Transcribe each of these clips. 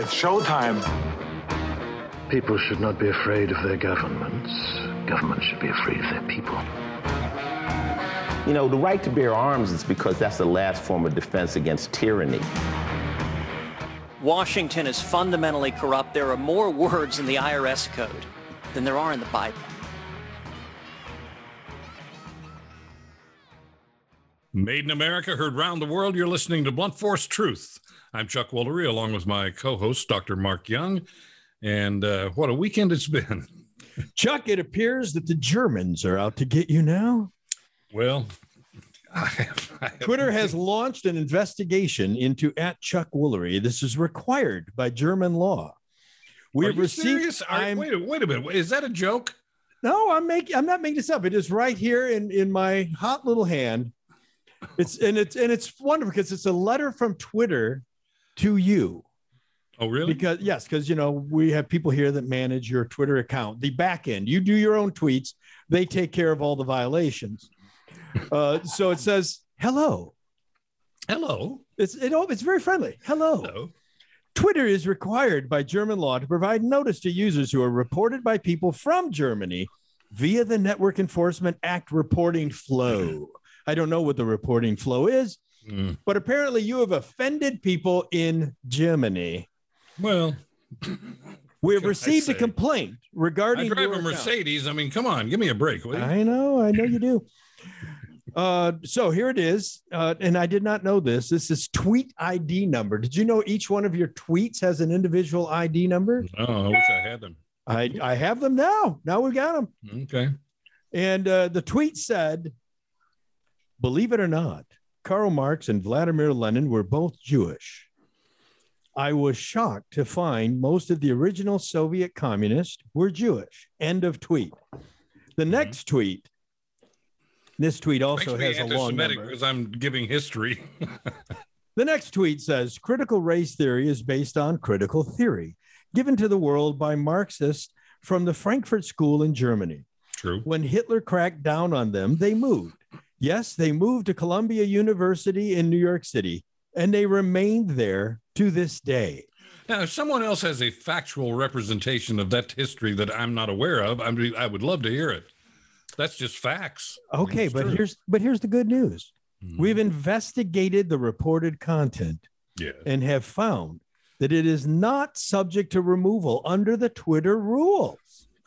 It's showtime. People should not be afraid of their governments. Governments should be afraid of their people. You know, the right to bear arms is because that's the last form of defense against tyranny. Washington is fundamentally corrupt. There are more words in the IRS code than there are in the Bible. Made in America, heard round the world. You're listening to Blunt Force Truth. I'm Chuck Woolery, along with my co-host, Dr. Mark Young. And uh, what a weekend it's been. Chuck, it appears that the Germans are out to get you now. Well, I have, I have Twitter has launched an investigation into at Chuck Woolery. This is required by German law. We Are have you received. serious? I'm, wait, a- wait a minute. Is that a joke? no, I'm making. I'm not making this up. It is right here in in my hot little hand. It's and it's and it's wonderful because it's a letter from Twitter to you. Oh, really? Because yes, because you know we have people here that manage your Twitter account, the back end. You do your own tweets; they take care of all the violations. Uh, so it says, "Hello." Hello. It's it, oh, it's very friendly. Hello. Hello. Twitter is required by German law to provide notice to users who are reported by people from Germany via the Network Enforcement Act reporting flow. I don't know what the reporting flow is, Mm, but apparently you have offended people in Germany. well, We have received a complaint I regarding drive your a account. Mercedes. I mean, come on, give me a break. I know, I know you do. Uh, so here it is, uh, and I did not know this. This is tweet ID number. Did you know each one of your tweets has an individual ID number? Oh, I wish I had them. I I have them now. Now we've got them. Okay. And uh, the tweet said, "Believe it or not, Karl Marx and Vladimir Lenin were both Jewish. I was shocked to find most of the original Soviet communists were Jewish." End of tweet. The mm-hmm. next tweet. This tweet also has a long number. because I'm giving history. The next tweet says critical race theory is based on critical theory given to the world by Marxists from the Frankfurt School in Germany. True. When Hitler cracked down on them, they moved. Yes, they moved to Columbia University in New York City, and they remained there to this day. Now, if someone else has a factual representation of that history that I'm not aware of, I mean, I would love to hear it. That's just facts. Okay, but true. here's but here's the good news. Mhm. We've investigated the reported content yeah. and have found that it is not subject to removal under the Twitter rules.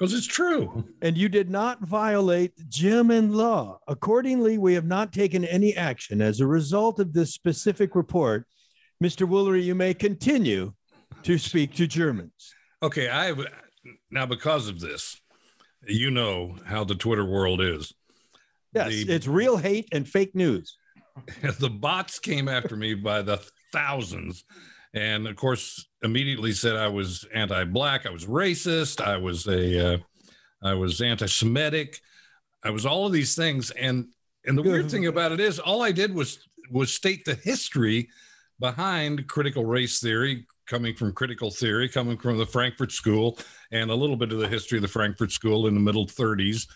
Because it's true. and you did not violate German law. Accordingly, we have not taken any action as a result of this specific report. Mr. Woolery, you may continue to speak to Germans. Okay, I now because of this, you know how the Twitter world is. Yes, The- it's real hate and fake news. the bots came after me by the thousands and of course immediately said i was anti-black i was racist i was a uh, i was anti-semitic i was all of these things and and the weird thing about it is all i did was was state the history behind critical race theory coming from critical theory coming from the frankfurt school and a little bit of the history of the frankfurt school in the middle 30s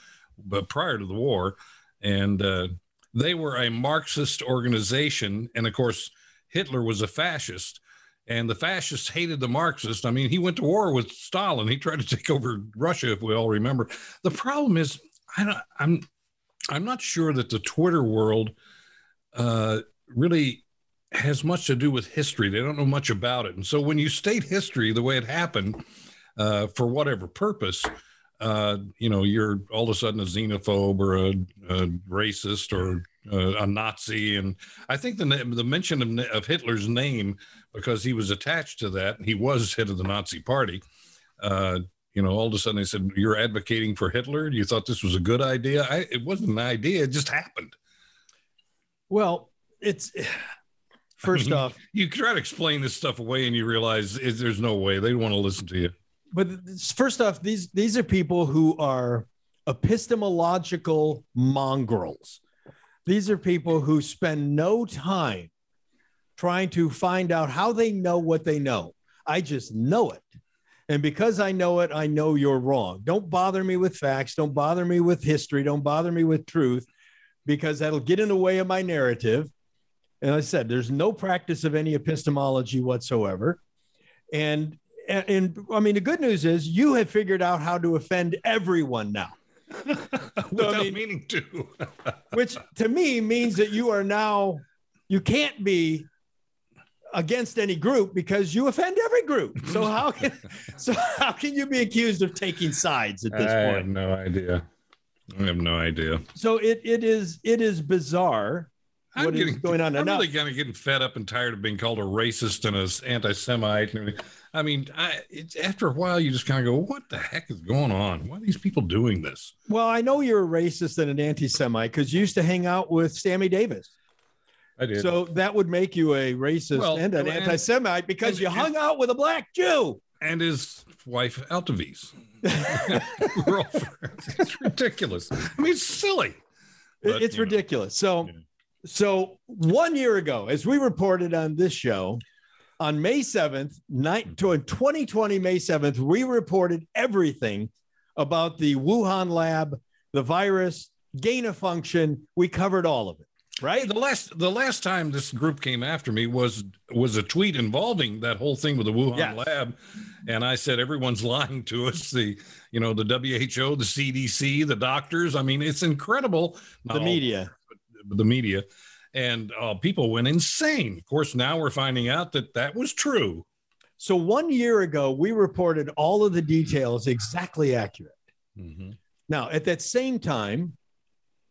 but prior to the war and uh, they were a Marxist organization. And of course, Hitler was a fascist. And the fascists hated the Marxists. I mean, he went to war with Stalin. He tried to take over Russia, if we all remember. The problem is, I don't, I'm, I'm not sure that the Twitter world uh, really has much to do with history. They don't know much about it. And so when you state history the way it happened, uh, for whatever purpose, uh, you know, you're all of a sudden a xenophobe or a, a racist or a Nazi. And I think the the mention of, of Hitler's name, because he was attached to that, he was head of the Nazi Party. Uh, you know, all of a sudden they said, "You're advocating for Hitler." You thought this was a good idea? I, it wasn't an idea; it just happened. Well, it's first off, You try to explain this stuff away, and you realize it, there's no way they want to listen to you. but first off, these these are people who are epistemological mongrels. These are people who spend no time trying to find out how they know what they know. I just know it. And because I know it, I know you're wrong. Don't bother me with facts. Don't bother me with history. Don't bother me with truth because that'll get in the way of my narrative. And I said, there's no practice of any epistemology whatsoever. And, and and I mean the good news is you have figured out how to offend everyone now. Without mean- meaning to. which to me means that you are now you can't be against any group because you offend every group. So how can so how can you be accused of taking sides at this point? I have no idea. I have no idea. So it it is it is bizarre I'm what is getting going on. I'm Now- really kind of getting fed up and tired of being called a racist and an anti-Semite. And. I mean, I, it's, after a while, you just kind of go, "What the heck is going on? Why are these people doing this?" Well, I know you're a racist and an anti-Semite because you used to hang out with Sammy Davis. I did. So that would make you a racist Well, and an anti-Semite because and- you hung out with a black Jew. and his wife Altovise. We're all friends. It's ridiculous. I mean, it's silly. But, it's you know. ridiculous. So, Yeah. so one year ago, as we reported on this show, on May seventh, night hmm. to 2020 May seventh, we reported everything about the Wuhan lab, the virus, gain of function. We covered all of it, right? the last the last time this group came after me was was a tweet involving that whole thing with the Wuhan Yes. lab, and I said everyone's lying to us. The you know the WHO, the CDC, the doctors. I mean, it's incredible. Not The all- media. the media, and uh, people went insane. Of course, now we're finding out that that was true. So one year ago, we reported all of the details exactly accurate. Now, at that same time,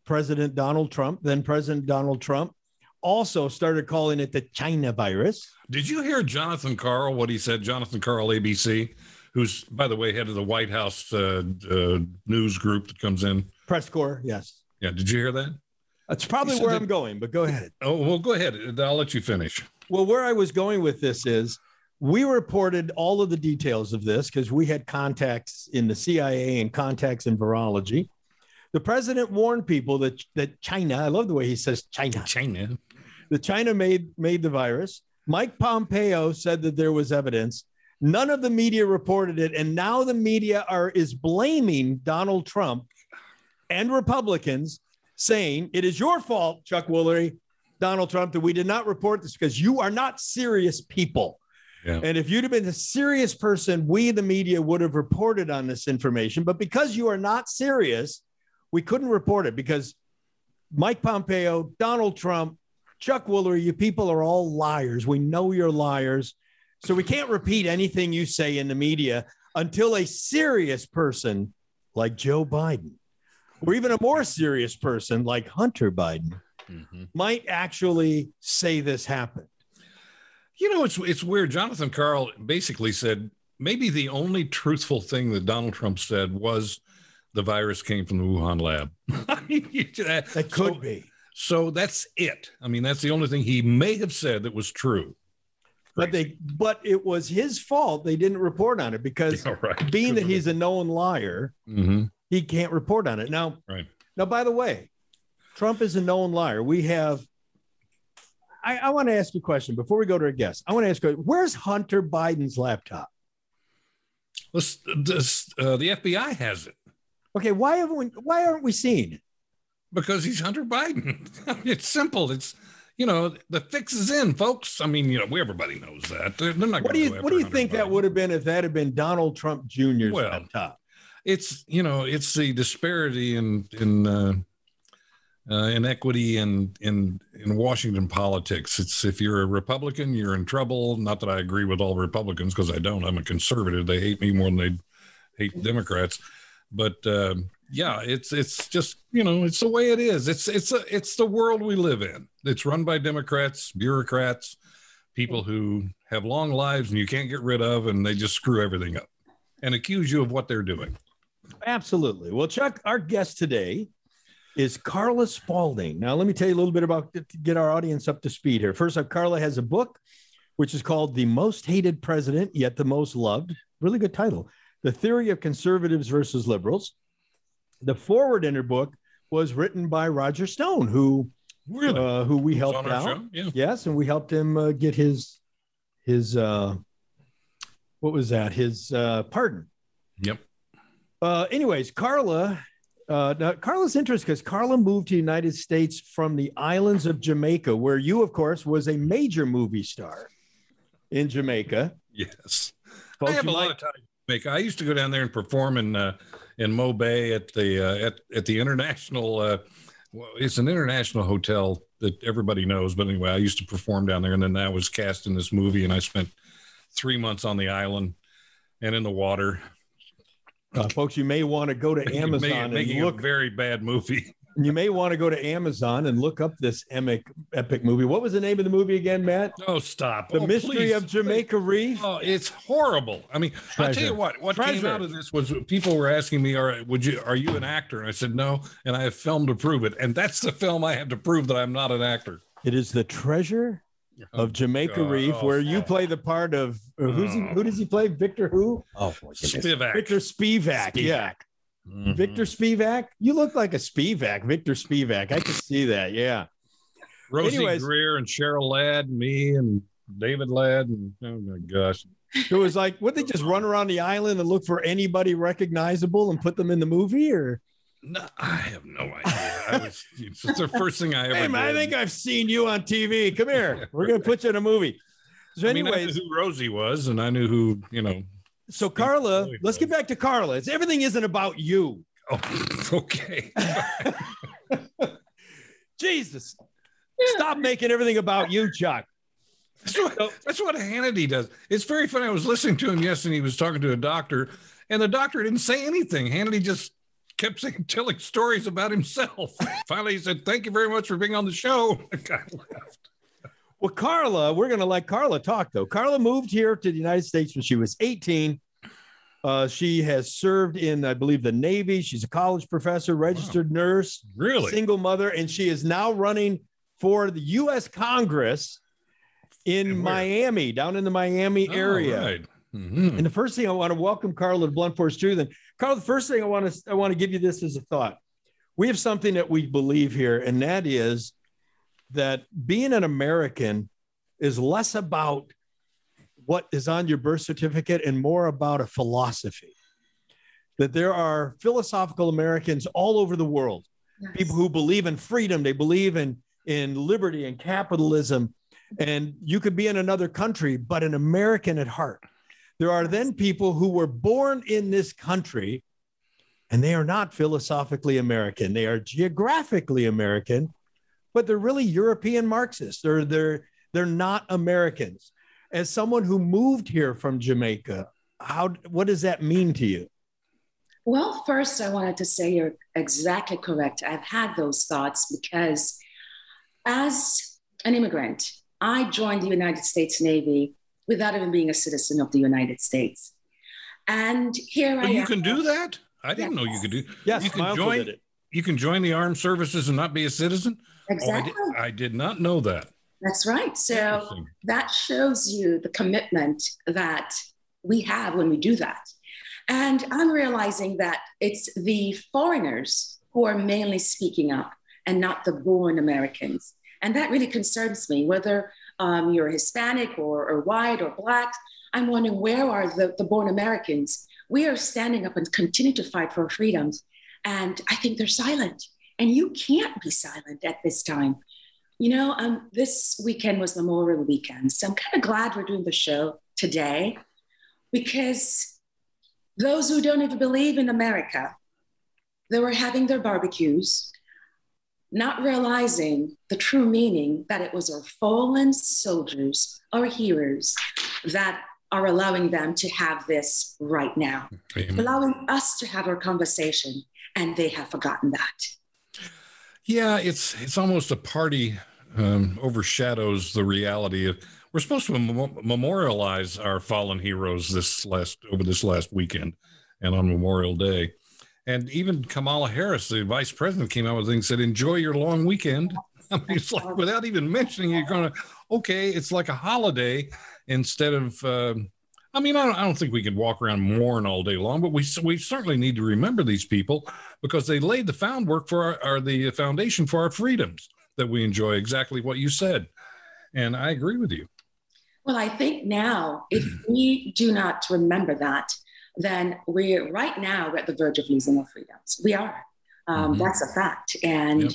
President Donald Trump, then President Donald Trump, also started calling it the China virus. Did you hear Jonathan Karl, what he said? Jonathan Karl, ABC, who's, by the way, head of the White House uh, uh, news group that comes in. Press corps, yes. Yeah, did you hear that? That's probably He where that- I'm going, but go ahead. Oh, well, go ahead. Uh, I'll let you finish. Well, where I was going with this is we reported all of the details of this because we had contacts in the CIA and contacts in virology. The president warned people that that China, I love the way he says China, China. that China made made the virus. Mike Pompeo said that there was evidence. None of the media reported it, and now the media are is blaming Donald Trump and Republicans, saying it is your fault, Chuck Woolery, Donald Trump, that we did not report this because you are not serious people. Yeah. And if you'd have been a serious person, we, the media, would have reported on this information. But because you are not serious, we couldn't report it because Mike Pompeo, Donald Trump, Chuck Woolery, you people are all liars. We know you're liars. So we can't repeat anything you say in the media until a serious person like Joe Biden, or even a more serious person like Hunter Biden, might actually say this happened. You know, it's it's weird. Jonathan Karl basically said maybe the only truthful thing that Donald Trump said was the virus came from the Wuhan lab. I mean, you- that That could so, be. So that's it. I mean, that's the only thing he may have said that was true. But they but it was his fault they didn't report on it because Yeah, right. being that he's a known liar, hmm he can't report on it. Now, Right. now by the way, Trump is a known liar. We have I, I want to ask you a question before we go to our guest. I want to ask you, where's Hunter Biden's laptop? Let's, this, uh, the FBI has it Okay, why haven't we, why aren't we seeing it? because he's Hunter Biden. it's simple. It's you know the fix is in, folks. I mean, you know, we, everybody knows that. They're, they're not. What do you what do you Hunter think that would have been if that had been Donald Trump Jr.'s Well, laptop? It's you know it's the disparity in in uh, uh, inequity in in in Washington politics. It's if you're a Republican, you're in trouble. Not that I agree with all Republicans because I don't. I'm a conservative. They hate me more than they hate Democrats. But um yeah, it's it's just you know it's the way it is. It's it's a, it's the world we live in. It's run by Democrats, bureaucrats, people who have long lives and you can't get rid of, and they just screw everything up and accuse you of what they're doing. Absolutely. Well, Chuck, our guest today is Carla Spalding. Now, let me tell you a little bit about to get our audience up to speed here. First up, Carla has a book which is called The Most Hated President, Yet the Most Loved. Really good title. The Theory of Conservatives versus Liberals. The forward in her book was written by Roger Stone, who Really? uh, who we helped out. Yeah. Yes, and we helped him uh, get his his uh, what was that? His uh, pardon. Yep. Uh, anyways, Carla, uh, now Carla's interesting because Carla moved to the United States from the islands of Jamaica, where you, of course, was a major movie star in Jamaica. Yes. Folks, I have a lot of time make. I used to go down there and perform in uh, in Mo Bay at the uh, at at the international. Uh, well, it's an international hotel that everybody knows. But anyway, I used to perform down there, and then I was cast in this movie, and I spent three months on the island and in the water. Uh, folks, you may want to go to Amazon making, and making look. a very bad movie. You may want to go to Amazon and look up this epic epic movie. What was the name of the movie again, Matt? Oh, stop! The Oh, Mystery please, of Jamaica Reef. Oh, it's horrible. I mean, I'll tell you what. What came out of this was people were asking me, "Are would you are you an actor?" And I said, "No," and I have film to prove it. And that's the film I have to prove that I'm not an actor. It is the treasure of Jamaica God. Reef, Oh, where you play the part of uh, who's he, Oh. who does he play? Victor who? Oh, Spivak. Victor Spivak. Yeah, Mhm. Victor Spivak. You look like a Spivak, Victor Spivak. I can see that. Yeah. Rosie Anyways. Grier and Cheryl Ladd, and me and David Ladd, and oh my gosh, It was like, would they just run around the island and look for anybody recognizable and put them in the movie? Or no, I have no idea. I was, it's the first thing I ever. hey, man, I think I've seen you on TV. Come here. We're gonna put you in a movie. So, I mean, I knew who Rosie was, and I knew who you know. so Carla, Really let's get back to Carla. It's everything isn't about you. Oh, okay. Jesus. Stop making everything about you, Chuck. That's what, that's what Hannity does. It's very funny. I was listening to him yesterday. He was talking to a doctor, and the doctor didn't say anything. Hannity just kept saying, telling stories about himself. Finally, he said, "Thank you very much for being on the show." The guy laughed. Well, Carla, we're going to let Carla talk, though. Carla moved here to the United States when she was 18. Uh, she has served in, I believe, the Navy. She's a college professor, registered nurse, Really? single mother, and she is now running for the U.S. Congress in Miami, down in the Miami area. right. Mhm. And the first thing I want to welcome Carla to Blunt Force Truth. And Carla, the first thing I want to I want to give you this as a thought. We have something that we believe here, and that is that being an American is less about what is on your birth certificate and more about a philosophy. That there are philosophical Americans all over the world people who believe in freedom they believe in in liberty and capitalism and you could be in another country but an american at heart there are then people who were born in this country and they are not philosophically american. They are geographically american but they're really european marxists. They're they're they're not americans. As someone who moved here from jamaica how what does that mean to you? Well, first, I wanted to say you're exactly correct. I've had those thoughts because as an immigrant, I joined the United States Navy without even being a citizen of the United States. And here I you am. can do that? I didn't know you could do. yes you can my uncle join. did it You can join the armed services and not be a citizen. Exactly. Oh, I, did, I did not know that. That's right. So that shows you the commitment that we have when we do that. And I'm realizing that it's the foreigners who are mainly speaking up and not the born Americans. And that really concerns me, whether um, you're Hispanic or, or white or Black. I'm wondering where are the, the born Americans? We are standing up and continue to fight for freedoms. And I think they're silent. And you can't be silent at this time. You know, um, this weekend was Memorial Weekend. So I'm kind of glad we're doing the show today because those who don't even believe in America, they were having their barbecues, not realizing the true meaning that it was our fallen soldiers, our heroes, that are allowing them to have this right now, Amen. allowing us to have our conversation, and they have forgotten that. Yeah, it's it's almost a party um, overshadows the reality of. We're supposed to mem- memorialize our fallen heroes this last over this last weekend, and on Memorial Day, and even Kamala Harris, the vice president, came out with a thing and said, "Enjoy your long weekend." I mean, it's like without even mentioning, you're going to okay. It's like a holiday instead of. um I mean, I don't, I don't think we could walk around mourn all day long, but we we certainly need to remember these people because they laid the found work for our the foundation for our freedoms that we enjoy. Exactly what you said, and I agree with you. Well, I think now, if we do not remember that, then we're right now we're at the verge of losing our freedoms. We are. Um, Mhm. That's a fact. And Yep.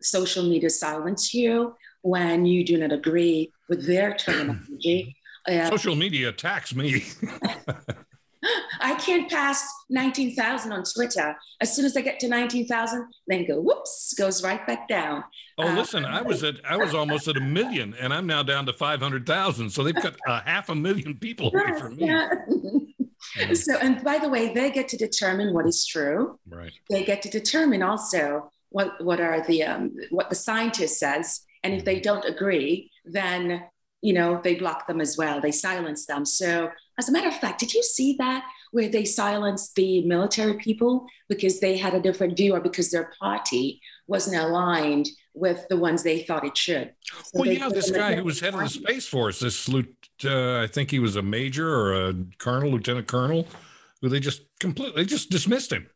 social media silence you when you do not agree with their terminology. uh, Social media attacks me. I can't pass 19,000 on Twitter. As soon as I get to 19,000, then go, whoops, goes right back down. Oh, Uh, listen, I was at I was almost at a million, and I'm now down to five hundred thousand. So they've cut a half a million people away from me. Yeah. so, and by the way, they get to determine what is true. Right. They get to determine also what, what are the, um, what the scientist says. And if they don't agree, then, you know, they block them as well. They silence them. So as a matter of fact, did you see that where they silenced the military people because they had a different view or because their party wasn't aligned with the ones they thought it should? So Well, yeah, put this guy who was head of the. Space Force, this uh, I think he was a major or a colonel, lieutenant colonel, who they just completely just dismissed him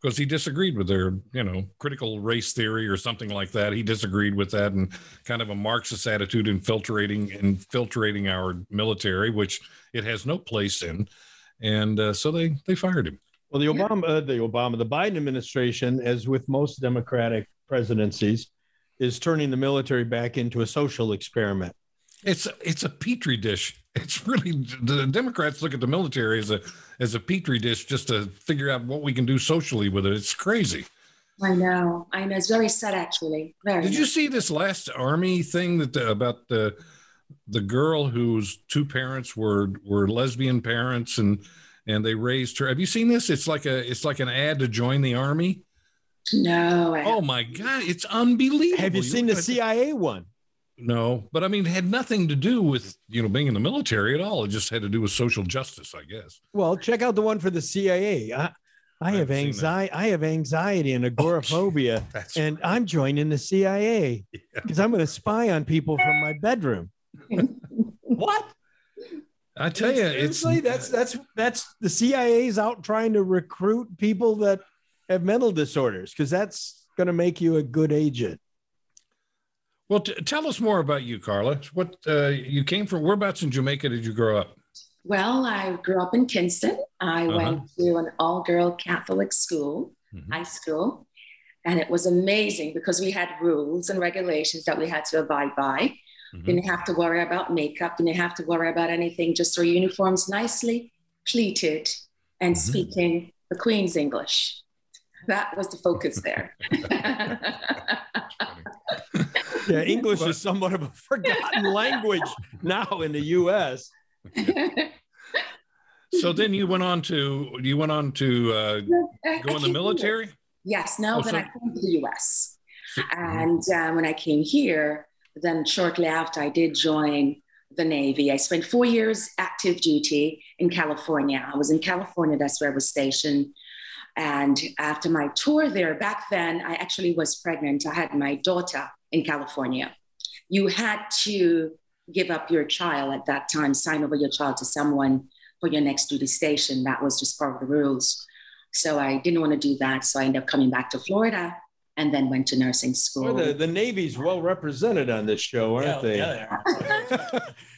because he disagreed with their, you know, critical race theory or something like that. He disagreed with that and kind of a Marxist attitude infiltrating infiltrating our military, which it has no place in, and uh, so they they fired him. Well, the. Obama, uh, the Obama, the Biden administration, as with most Democratic presidencies, is turning the military back into a social experiment. It's it's a petri dish. It's really the Democrats look at the military as a as a petri dish just to figure out what we can do socially with it. It's crazy. I know. I know. It's very sad, actually. Very. Did you see this last army thing that the, about the the girl whose two parents were were lesbian parents and and they raised her? Have you seen this? It's like a it's like an ad to join the army. No. I Oh my god, it's unbelievable. Have you seen the look at it- CIA one? No, but I mean, it had nothing to do with you know being in the military at all. It just had to do with social justice, I guess. Well, check out the one for the CIA. I, I I have haven't seen that. anxiety. I have anxiety and oh, agoraphobia, That's and I'm joining the CIA because I'm going to spy on people from my bedroom. what? I tell you, it's Seriously, that's that's that's the CIA's out trying to recruit people that have mental disorders because that's going to make you a good agent. Well. T- tell us more about you, Carla. What uh, you came from? Whereabouts in Jamaica did you grow up? Well, I grew up in Kingston. I Uh-huh. went to an all girl Catholic school, Mhm. high school, and it was amazing because we had rules and regulations that we had to abide by. Mhm. Didn't have to worry about makeup, didn't have to worry about anything, just our uniforms nicely pleated and Mhm. speaking the Queen's English. That was the focus there. Yeah, English is somewhat of a forgotten language now in the U.S. So then you went on to you went on to uh, go in the military. Yes, no, Oh, then so- I came to the US. And uh, when I came here, then shortly after, I did join the Navy. I spent four years active duty in California. I was in California, that's where I was stationed. And after my tour there, back then, I actually was pregnant. I had my daughter in California. You had to give up your child at that time, sign over your child to someone for your next duty station. That was just part of the rules. So I didn't want to do that. So I ended up coming back to Florida and then went to nursing school. Well, the, the Navy's well represented on this show, aren't they?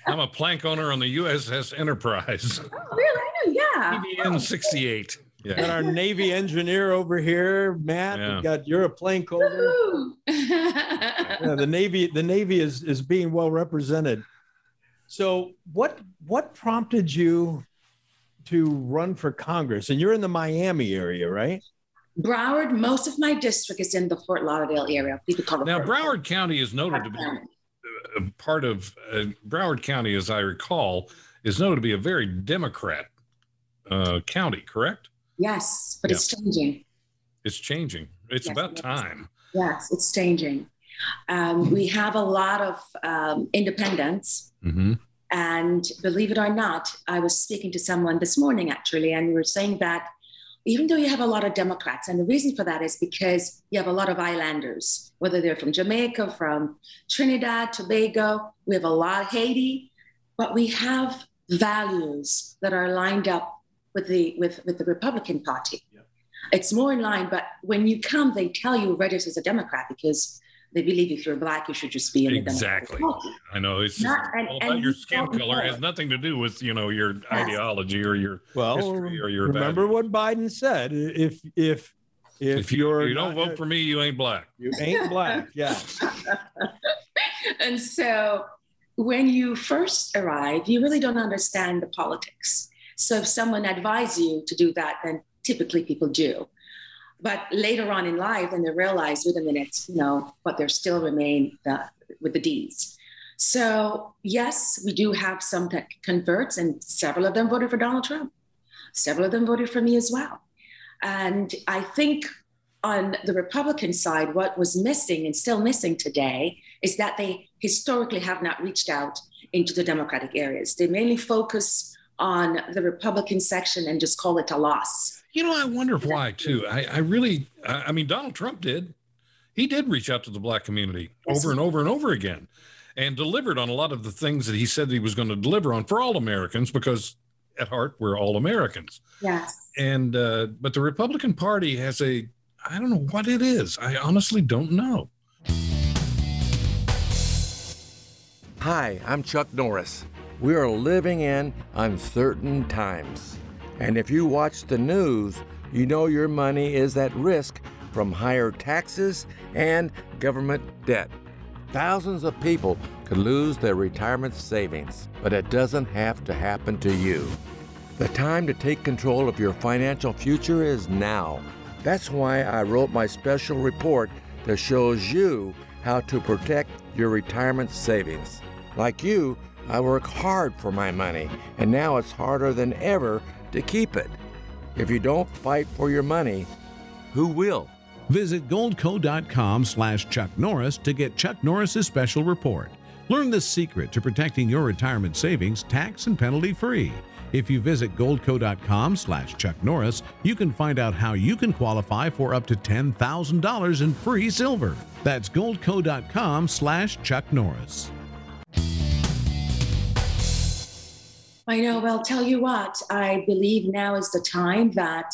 I'm a plank owner on the USS Enterprise, Oh, really? Yeah. PDN 68. Got Yeah. our Navy engineer over here, Matt. Yeah. We got you're a plank holder. Woo-hoo. Yeah, the Navy, the Navy is is being well represented. So, what what prompted you to run for Congress? And you're in the Miami area, right? Broward, most of my district is in the Fort Lauderdale area. People call it Now Fort Broward County is noted to be a part of uh, Broward County, as I recall, is noted to be a very Democrat uh, county. Correct? Yes, but it's changing. It's changing. It's Yes, about it is. time. Yes, it's changing. Um, we have a lot of um, independents. Mm-hmm. And believe it or not, I was speaking to someone this morning actually, and we were saying that even though you have a lot of Democrats, and the reason for that is because you have a lot of islanders, whether they're from Jamaica, from Trinidad, Tobago, we have a lot of Haiti, but we have values that are lined up with the with, with the Republican Party. It's more in line, but when you come, they tell you register as a Democrat because they believe if you're black, you should just be in the Exactly. Democratic I know it's Not- and- all and about your skin color. It has nothing to do with you know your ideology or your Well, history or your remember values. what Biden said: if if if, If you, you're you don't not- vote for me, you ain't black. you ain't black. Yeah. and so when you first arrive, you really don't understand the politics. So if someone advises you to do that, then typically people do. But later on in life, then they realize, wait a minute, you know, but they still remain the, with the D's. So yes, we do have some that converts, and several of them voted for Donald Trump. Several of them voted for me as well. And I think on the Republican side, what was missing and still missing today is that they historically have not reached out into the Democratic areas. They mainly focus on the Republican section and just call it a loss. You know, I wonder why too. I, I really, I mean, Donald Trump did. He did reach out to the black community over and over and over again and delivered on a lot of the things that he said that he was going to deliver on for all Americans because at heart we're all Americans. Yes. And, uh, but the Republican Party has a, I don't know what it is. I honestly don't know. Hi, I'm Chuck Norris. We are living in uncertain times. And if you watch the news, you know your money is at risk from higher taxes and government debt. Thousands of people could lose their retirement savings, but it doesn't have to happen to you. The time to take control of your financial future is now. That's why I wrote my special report that shows you how to protect your retirement savings. Like you, I work hard for my money, and now it's harder than ever to keep it. If you don't fight for your money, who will? Visit goldco.com slash Chuck Norris to get Chuck Norris's special report. Learn the secret to protecting your retirement savings tax and penalty free. If you visit goldco.com slash Chuck Norris, you can find out how you can qualify for up to $10,000 in free silver. That's goldco.com slash Chuck Norris. I know. Well, tell you what, I believe now is the time that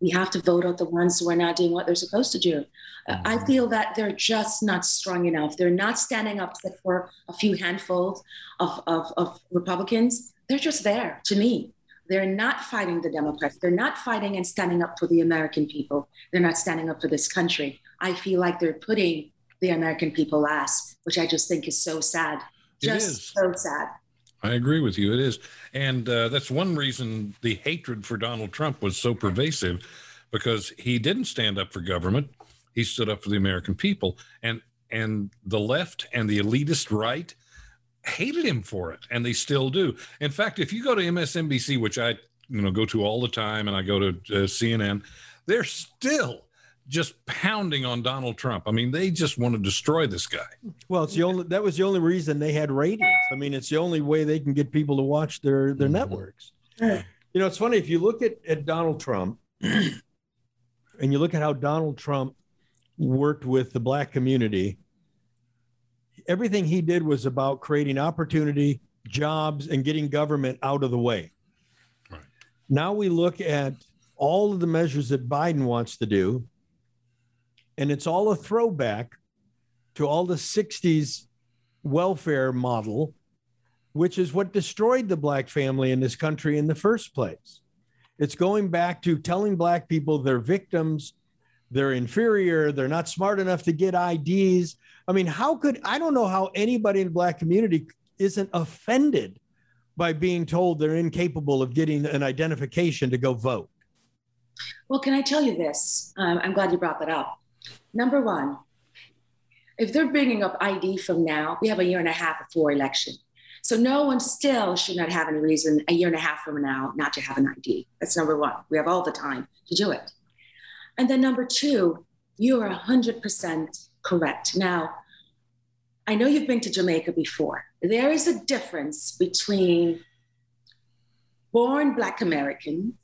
we have to vote out the ones who are not doing what they're supposed to do. Uh, I Mm-hmm. feel that they're just not strong enough. They're not standing up except for a few handfuls of, of, of Republicans. They're just there to me. They're not fighting the Democrats. They're not fighting and standing up for the American people. They're not standing up for this country. I feel like they're putting the American people last, which I just think is so sad. It Just is. so sad. I agree with you. It is. And uh, that's one reason the hatred for Donald Trump was so pervasive because he didn't stand up for government. He stood up for the American people. And and the left and the elitist right hated him for it and they still do. In fact, if you go to MSNBC, which I you know go to all the time and I go to uh, CNN, they're still just pounding on Donald Trump. I mean, they just want to destroy this guy. Well, it's the only that was the only reason they had ratings. I mean, it's the only way they can get people to watch their their Mhm. networks. You know, it's funny if you look at, at Donald Trump and you look at how Donald Trump worked with the black community, everything he did was about creating opportunity, jobs, and getting government out of the way. Right. Now we look at all of the measures that Biden wants to do, and it's all a throwback to all the 60s welfare model, which is what destroyed the black family in this country in the first place. It's going back to telling black people they're victims, they're inferior, they're not smart enough to get IDs. I mean, how could I don't know how anybody in the black community isn't offended by being told they're incapable of getting an identification to go vote. Well, can I tell you this? Um, I'm glad you brought that up. Number one, if they're bringing up ID from now, we have a year and a half before election. So no one still should not have any reason a year and a half from now not to have an ID. That's number one. We have all the time to do it. And then number two, you are 100% correct. Now, I know you've been to Jamaica before. There is a difference between born Black Americans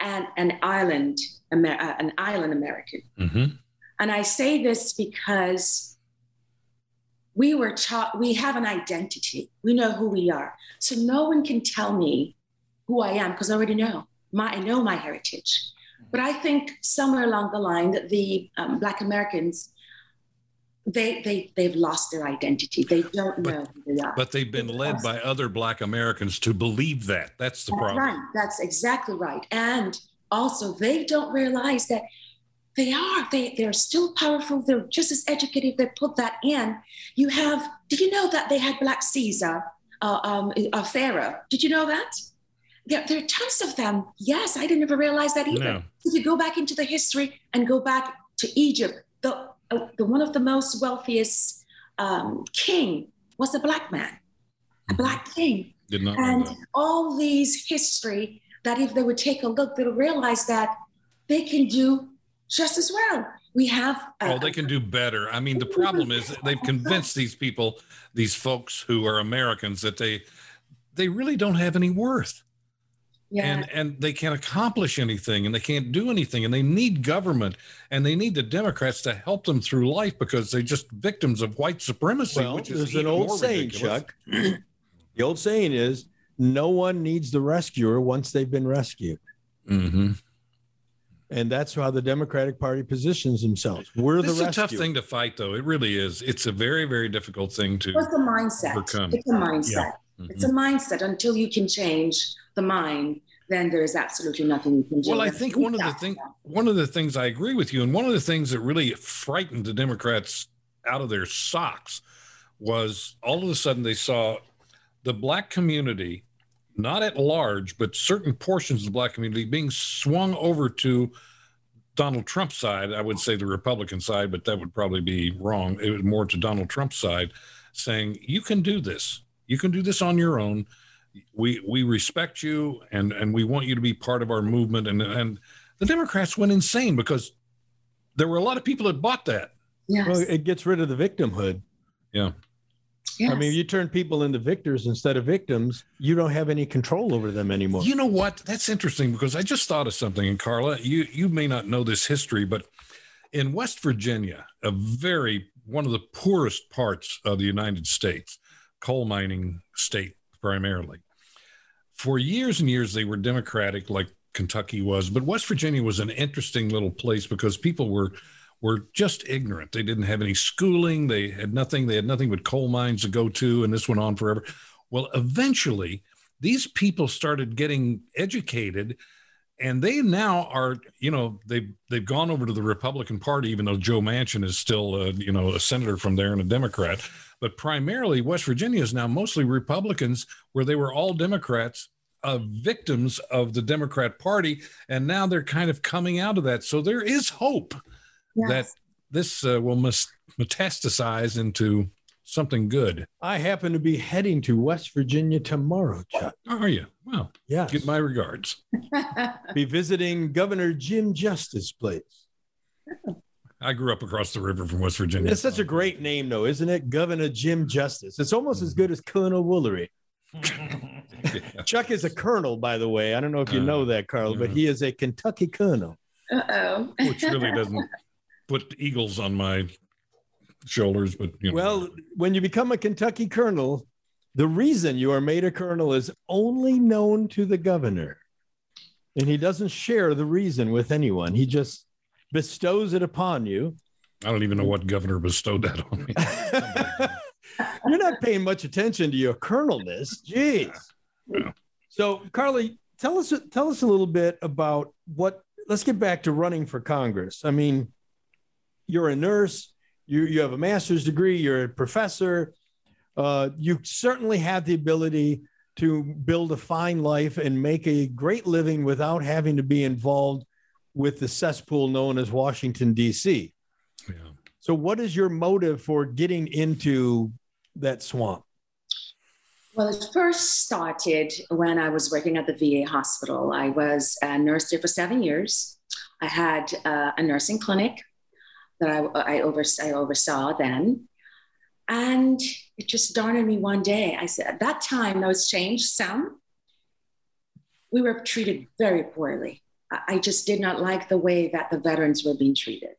and an island, Amer- uh, an island American. Mhm. And I say this because we were taught, we have an identity. We know who we are. So no one can tell me who I am because I already know. My, I know my heritage. But I think somewhere along the line that the um, Black Americans, they, they, they've lost their identity. They don't But- know who they are. But they've been led by other Black Americans to believe that. That's the That's problem. right. That's exactly right. And also, they don't realize that They are. They they're still powerful. They're just as educated. They put that in. You have. Did you know that they had Black Caesar, uh, um, a pharaoh? Did you know that? There, there are tons of them. Yes, I didn't ever realize that either. No. If you go back into the history and go back to Egypt, the, uh, the one of the most wealthiest um, king was a black man, a black king. Did not And all these history that if they would take a look, they'll realize that they can do just as well. We have. uh, Oh, they can do better. I mean, the problem is they've convinced these people, these folks who are Americans, that they they really don't have any worth. yeah. and and they can't accomplish anything and they can't do anything and they need government and they need the democrats to help them through life because they're just victims of white supremacy Well, which is there's an old saying, ridiculous. Chuck. the old saying is, "No one needs the rescuer once they've been rescued." Mhm. And that's how the Democratic Party positions themselves. We're this is the a tough thing to fight though it really is it's a very very difficult thing to What's the mindset? overcome. It's a mindset. Mhm. It's a mindset. Until you can change the mind, then there is absolutely nothing you can do. Well, I think one of the got things one of the things I agree with you, and one of the things that really frightened the Democrats out of their socks was all of a sudden they saw the black community, not at large, but certain portions of the black community being swung over to Donald Trump's side. I would say the Republican side, but that would probably be wrong. It was more to Donald Trump's side, saying, "You can do this. You can do this on your own." we we respect you and and we want you to be part of our movement and and the democrats went insane because there were a lot of people that bought that Yes. Well, it gets rid of the victimhood. yeah yes. I mean, you turn people into victors instead of victims, you don't have any control over them anymore. you know what that's interesting because i just thought of something and carla you you may not know this history but in west virginia a very one of the poorest parts of the united states coal mining state primarily for years and years they were democratic like kentucky was but west virginia was an interesting little place because people were were just ignorant. They didn't have any schooling. They had nothing. They had nothing but coal mines to go to and this went on forever. Well eventually these people started getting educated and they now are you know they've they've gone over to the republican party even though joe manchin is still uh, you know a senator from there and a democrat. But primarily west virginia is now mostly republicans where they were all democrats uh, victims of the democrat party and now they're kind of coming out of that. So there is hope Yes. that this uh, will mes- metastasize into something good I happen to be heading to West Virginia tomorrow, Chuck. How are you well Yes. get my regards be visiting Governor Jim Justice place. i grew up across the river from west virginia It's such a great name, though, isn't it? Governor Jim Justice. It's almost as good as Colonel Woolery. Yeah. Chuck is a colonel, by the way. I don't know if you Uh, know that, Carl, but he is a Kentucky colonel. Uh-oh. which really doesn't put eagles on my shoulders, but you know. Well, when you become a Kentucky colonel, the reason you are made a colonel is only known to the governor. And he doesn't share the reason with anyone. He just bestows it upon you. I don't even know what governor bestowed that on me. You're not paying much attention to your colonelness. Jeez. Yeah. So, Carly, tell us tell us a little bit about what. Let's get back to running for Congress. I mean, you're a nurse. You you have a master's degree. You're a professor. Uh, you certainly have the ability to build a fine life and make a great living without having to be involved with the cesspool known as Washington D.C. Yeah. So, what is your motive for getting into that swamp? Well, it first started when I was working at the VA hospital. I was a nurse there for seven years. I had uh, a nursing clinic that I, I, overs- I oversaw then. And it just dawned on me one day. I said, at that time, now it's changed some. We were treated very poorly. I, I just did not like the way that the veterans were being treated.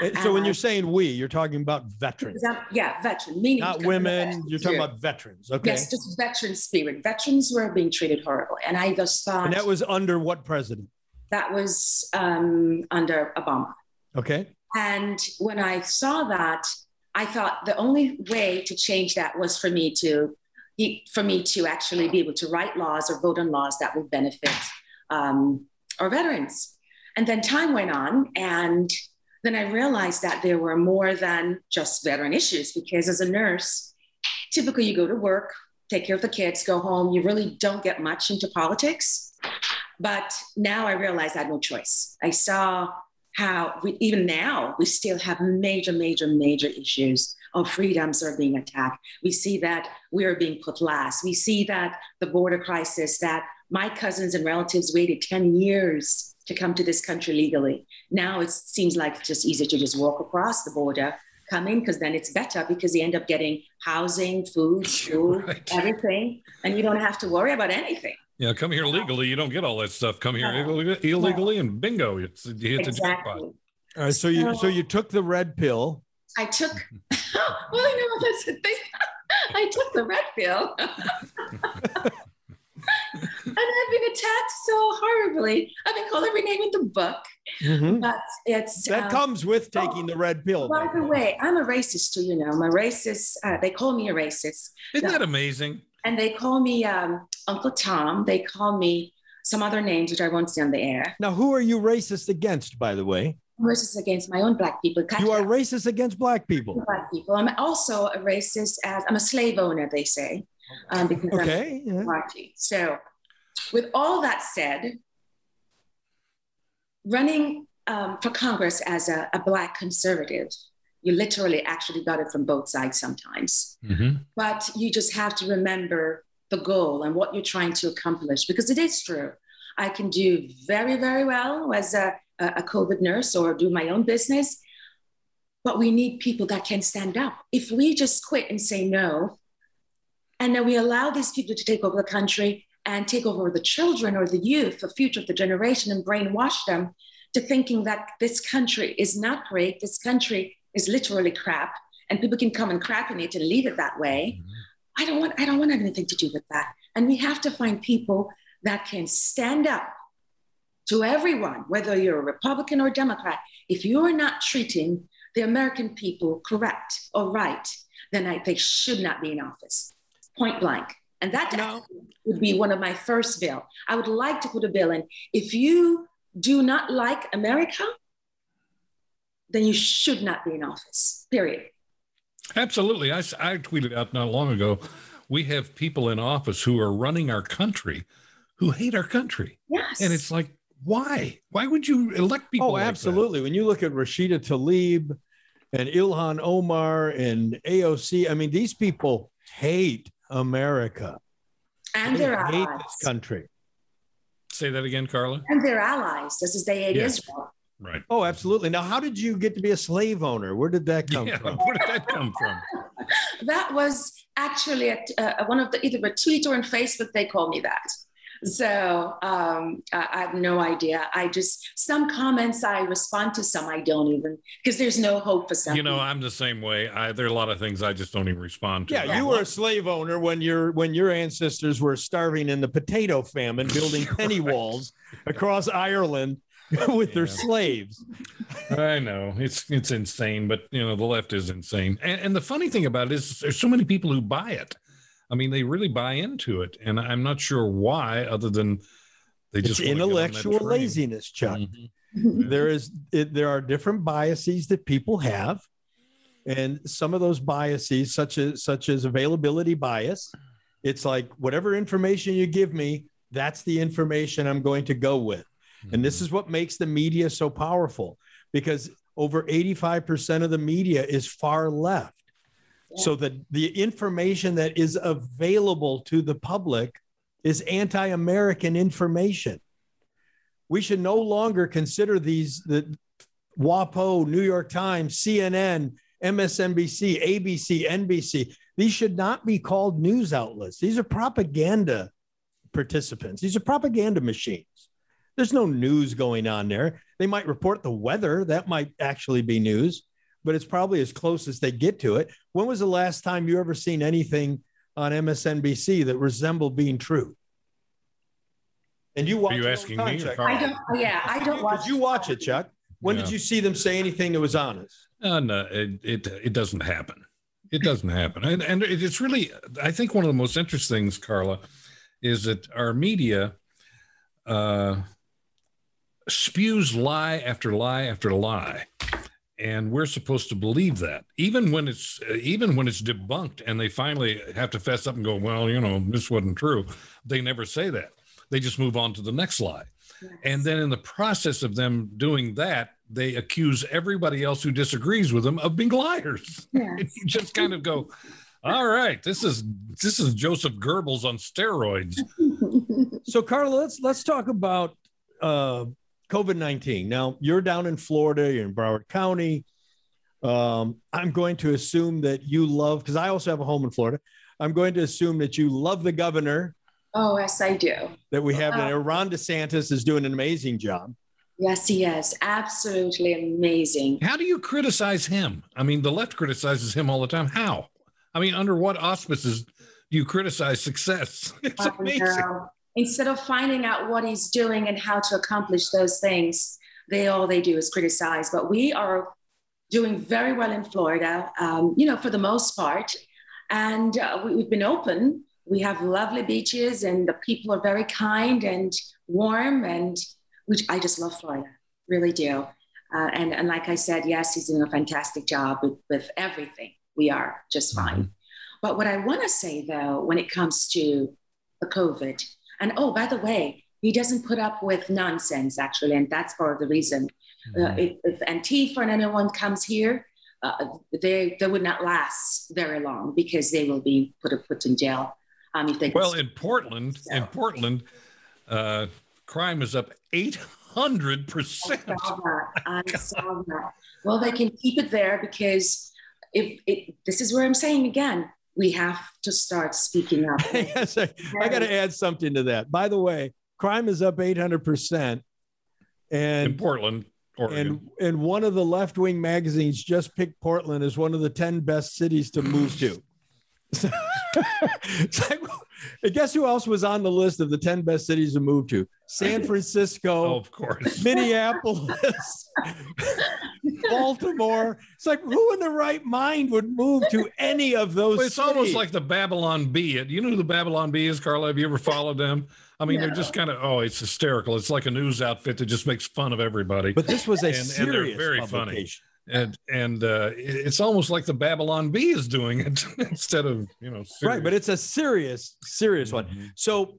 And So, when Uh, you're saying we, you're talking about veterans, That- yeah, veteran, meaning not because of the women. You're talking about veterans. Okay. Yes, just veteran spirit. Veterans were being treated horribly. And I just thought And that was under what president? that was um, under Obama. Okay. And when I saw that, I thought the only way to change that was for me to for me to actually be able to write laws or vote on laws that would benefit um, our veterans. And then time went on, and then I realized that there were more than just veteran issues because as a nurse, typically you go to work, take care of the kids, go home. You really don't get much into politics. But now I realize I had no choice. I saw how we, even now we still have major, major, major issues of freedoms are being attacked. We see that we are being put last. We see that the border crisis, that my cousins and relatives waited 10 years to come to this country legally. Now it seems like it's just easier to just walk across the border, come in, because then it's better because you end up getting housing, food, school, right. everything, and you don't have to worry about anything. Yeah, come here legally. You don't get all that stuff. Come here illegally, illegally and bingo, it's, you hit exactly. the jackpot. All right, so you so you took the red pill. I took. well, I know that's the thing. I took the red pill. and I've been attacked so horribly. I've been called every name in the book. Mm-hmm. But it's that um, comes with taking oh, the red pill. By the way, I'm a racist too. You know, I'm a racist. Uh, they call me a racist. Isn't that amazing? And they call me um, Uncle Tom. They call me some other names which I won't say on the air. Now, who are you racist against, by the way? I'm racist against my own black people. You are racist against black people. Black people. I'm also a racist as I'm a slave owner. They say um, because okay, I'm yeah. So, with all that said, running um, for Congress as a, a, Black conservative, you literally actually got it from both sides sometimes. Mm-hmm. But you just have to remember the goal and what you're trying to accomplish because it is true. I can do very, very well as a, a COVID nurse or do my own business, but we need people that can stand up. If we just quit and say no, and then we allow these people to take over the country and take over the children or the youth, the future of the generation, and brainwash them to thinking that this country is not great. This country is literally crap, and people can come and crap in it and leave it that way. Mm-hmm. I don't want. I don't want anything to do with that. And we have to find people that can stand up to everyone, whether you're a Republican or Democrat. If you're not treating the American people correct or right, then I, they should not be in office point blank. And that no. would be one of my first bill. I would like to put a bill in. If you do not like America, then you should not be in office, period. Absolutely. I, I tweeted out not long ago we have people in office who are running our country who hate our country. Yes. And it's like, why? Why would you elect people? Oh, like absolutely. That? When you look at Rashida Tlaib and Ilhan Omar and AOC, I mean, these people hate America. And they their hate allies. this country. Say that again, Carla. And their allies. This is they hate yes. Israel. Right. Oh, absolutely. Now, how did you get to be a slave owner? Where did that come yeah, from? Where did that come from? that was actually at uh, one of the either a tweet or on Facebook. They call me that. So um, I, I have no idea. I just some comments I respond to, some I don't even because there's no hope for some. You know, I'm the same way. I, there are a lot of things I just don't even respond to. Yeah, you were a slave owner when your when your ancestors were starving in the potato famine, building penny walls across Ireland with yeah. their slaves. I know it's it's insane, but you know the left is insane. And, and the funny thing about it is, there's so many people who buy it. I mean, they really buy into it, and I'm not sure why, other than they just intellectual laziness, Chuck. Mm-hmm. there is it, there are different biases that people have, and some of those biases, such as such as availability bias, it's like whatever information you give me, that's the information I'm going to go with, mm-hmm. and this is what makes the media so powerful because over 85% of the media is far left so that the information that is available to the public is anti-American information. We should no longer consider these the WAPO, New York Times, CNN, MSNBC, ABC, NBC. These should not be called news outlets. These are propaganda participants. These are propaganda machines. There's no news going on there. They might report the weather. That might actually be news but it's probably as close as they get to it. When was the last time you ever seen anything on MSNBC that resembled being true? And you watch? Are you asking me? I don't. Yeah, I don't watch. Did you watch it, Chuck? When yeah. did you see them say anything that was honest? Uh, no, it, it it doesn't happen. It doesn't happen, and and it's really. I think one of the most interesting things, Carla, is that our media. Uh, spews lie after lie after lie. And we're supposed to believe that. Even when it's even when it's debunked and they finally have to fess up and go well you know this wasn't true they never say that. They just move on to the next lie. Yes. and then in the process of them doing that they accuse everybody else who disagrees with them of being liars. Yes. you just kind of go all right this is this is joseph goebbels on steroids. So carla let's let's talk about uh COVID 19. Now, you're down in Florida, you're in Broward County. Um, I'm going to assume that you love, because I also have a home in Florida. I'm going to assume that you love the governor. Oh, yes, I do. That we have, uh, Ron DeSantis is doing an amazing job. Yes, he is. Absolutely amazing. How do you criticize him? I mean, the left criticizes him all the time. How? I mean, under what auspices do you criticize success? It's amazing instead of finding out what he's doing and how to accomplish those things, they all they do is criticize. But we are doing very well in Florida, um, you know, for the most part, and uh, we, we've been open. We have lovely beaches, and the people are very kind and warm, and which I just love Florida, really do. Uh, and, and like I said, yes, he's doing a fantastic job with, with everything. We are just fine. Mm-hmm. But what I want to say, though, when it comes to the COVID, and oh, by the way, he doesn't put up with nonsense, actually, and that's part of the reason. Uh, mm-hmm. Uh, if, if Antifa and anyone comes here, uh, they they would not last very long because they will be put put in jail. Um, if they well, in Portland, so. in Portland, uh, crime is up eight hundred percent. I saw that. I saw that. Well, they can keep it there because if it, this is where I'm saying again, we have to start speaking up. yes, I, I got to add something to that. By the way, crime is up 800%. And in Portland, Oregon. And, and one of the left wing magazines just picked Portland as one of the 10 best cities to move to. like, guess who else was on the list of the 10 best cities to move to? San Francisco. oh, of course. Minneapolis. Baltimore. It's like who in the right mind would move to any of those? Well, it's cities? almost like the Babylon Bee. You know who the Babylon Bee is, Carla? Have you ever followed them? I mean, no. they're just kind of oh, it's hysterical. It's like a news outfit that just makes fun of everybody. But this was a and, serious and very funny. And and uh, it's almost like the Babylon Bee is doing it instead of you know. Serious. Right, but it's a serious, serious mm-hmm. one. So.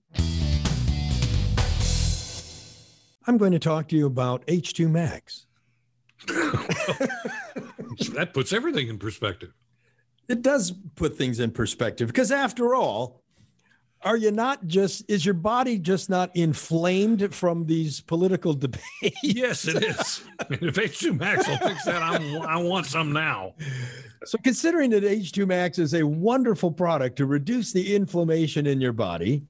I'm going to talk to you about H2 Max. that puts everything in perspective. It does put things in perspective because, after all, are you not just, is your body just not inflamed from these political debates? Yes, it is. if H2 Max will fix that, I'm, I want some now. So, considering that H2 Max is a wonderful product to reduce the inflammation in your body,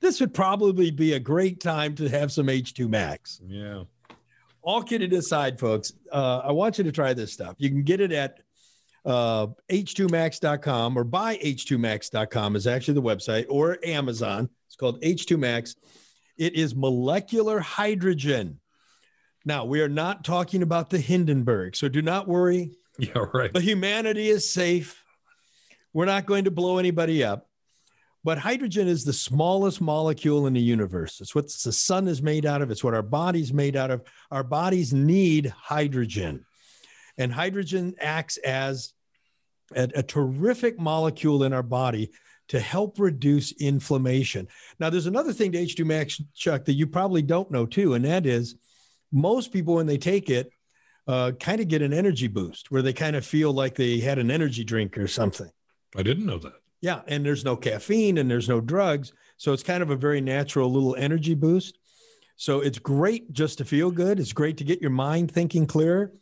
this would probably be a great time to have some H2 Max. Yeah all kidding aside, folks, uh, I want you to try this stuff. You can get it at uh, h2max.com or buy h2max.com is actually the website or Amazon. It's called H2Max. It is molecular hydrogen. Now, we are not talking about the Hindenburg, so do not worry. Yeah, right. The humanity is safe. We're not going to blow anybody up. But hydrogen is the smallest molecule in the universe. It's what the sun is made out of. It's what our body's made out of. Our bodies need hydrogen. And hydrogen acts as a, a terrific molecule in our body to help reduce inflammation. Now, there's another thing to H2 Max, Chuck, that you probably don't know too, and that is most people, when they take it, uh, kind of get an energy boost where they kind of feel like they had an energy drink or something. I didn't know that. Yeah, and there's no caffeine and there's no drugs, so it's kind of a very natural little energy boost. So it's great just to feel good. It's great to get your mind thinking clearer,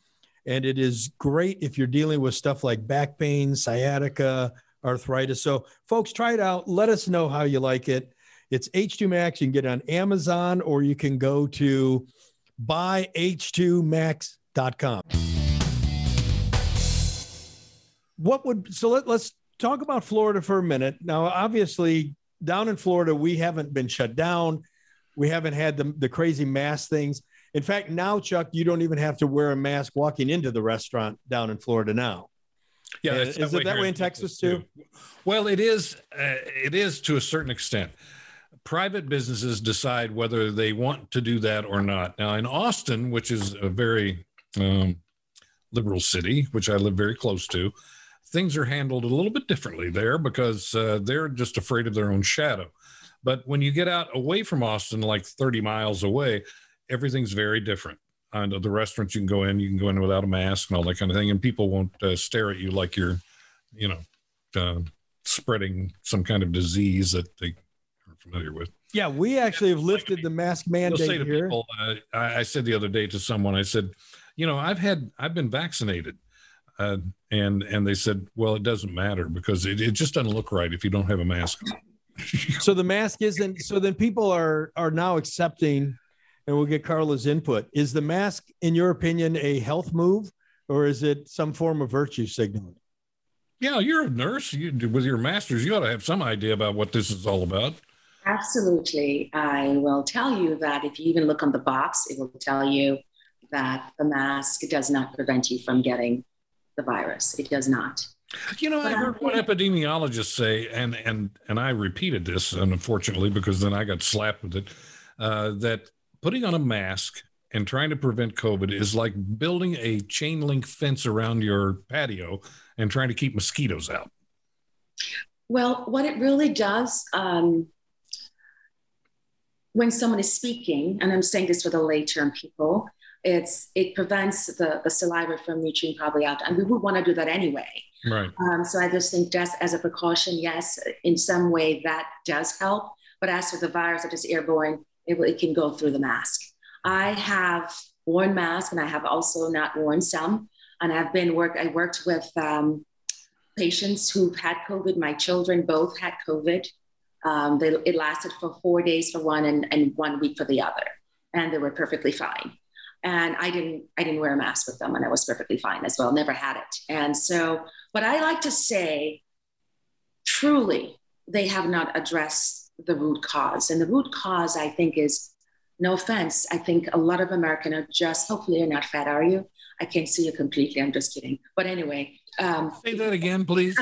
and it is great if you're dealing with stuff like back pain, sciatica, arthritis. So folks, try it out. Let us know how you like it. It's H2 Max. You can get it on Amazon or you can go to buyh2max.com. What would so let, let's talk about Florida for a minute. Now, obviously, down in Florida, we haven't been shut down. We haven't had the, the crazy mass things. In fact, now, Chuck, you don't even have to wear a mask walking into the restaurant down in Florida now. Yeah, is it that way in Texas too? Well, it is. Uh, it is to a certain extent. private businesses decide whether they want to do that or not. Now, in Austin, which is a very um, liberal city, which I live very close to, things are handled a little bit differently there because uh, they're just afraid of their own shadow. But when you get out away from Austin, like 30 miles away, everything's very different. And the restaurants you can go in, you can go in without a mask and all that kind of thing, and people won't uh, stare at you like you're, you know, uh, spreading some kind of disease that they are familiar with. Yeah, we actually have lifted the mask mandate here. people, uh, I, I said the other day to someone, I said, you know, I've had, I've been vaccinated. Uh, and and they said, well, it doesn't matter because it, it just doesn't look right if you don't have a mask on. so the mask isn't. So then people are are now accepting, and we'll get Carla's input. Is the mask, in your opinion, a health move, or is it some form of virtue signaling? Yeah, you're a nurse. You with your master's, you ought to have some idea about what this is all about. Absolutely. I will tell you that if you even look on the box, it will tell you that the mask does not prevent you from getting the virus. It does not. You know, I heard one epidemiologist say, and and and I repeated this, unfortunately, because then I got slapped with it, uh, that putting on a mask and trying to prevent COVID is like building a chain link fence around your patio and trying to keep mosquitoes out. Well, what it really does, um, when someone is speaking, and I'm saying this for the lay term people, it's it prevents the, the saliva from reaching probably out, and we would want to do that anyway. Right. Um, so I just think just as a precaution, yes, in some way that does help. But as for the virus that is airborne, it, it can go through the mask. I have worn masks, and I have also not worn some. And I've been work. I worked with um, patients who've had COVID. My children both had COVID. Um, they, it lasted for four days for one and, and one week for the other, and they were perfectly fine and I didn't I didn't wear a mask with them and I was perfectly fine as well never had it and so but I like to say truly they have not addressed the root cause and the root cause I think is no offense I think a lot of Americans are just hopefully you're not fat are you I can't see you completely I'm just kidding but anyway um, say that again please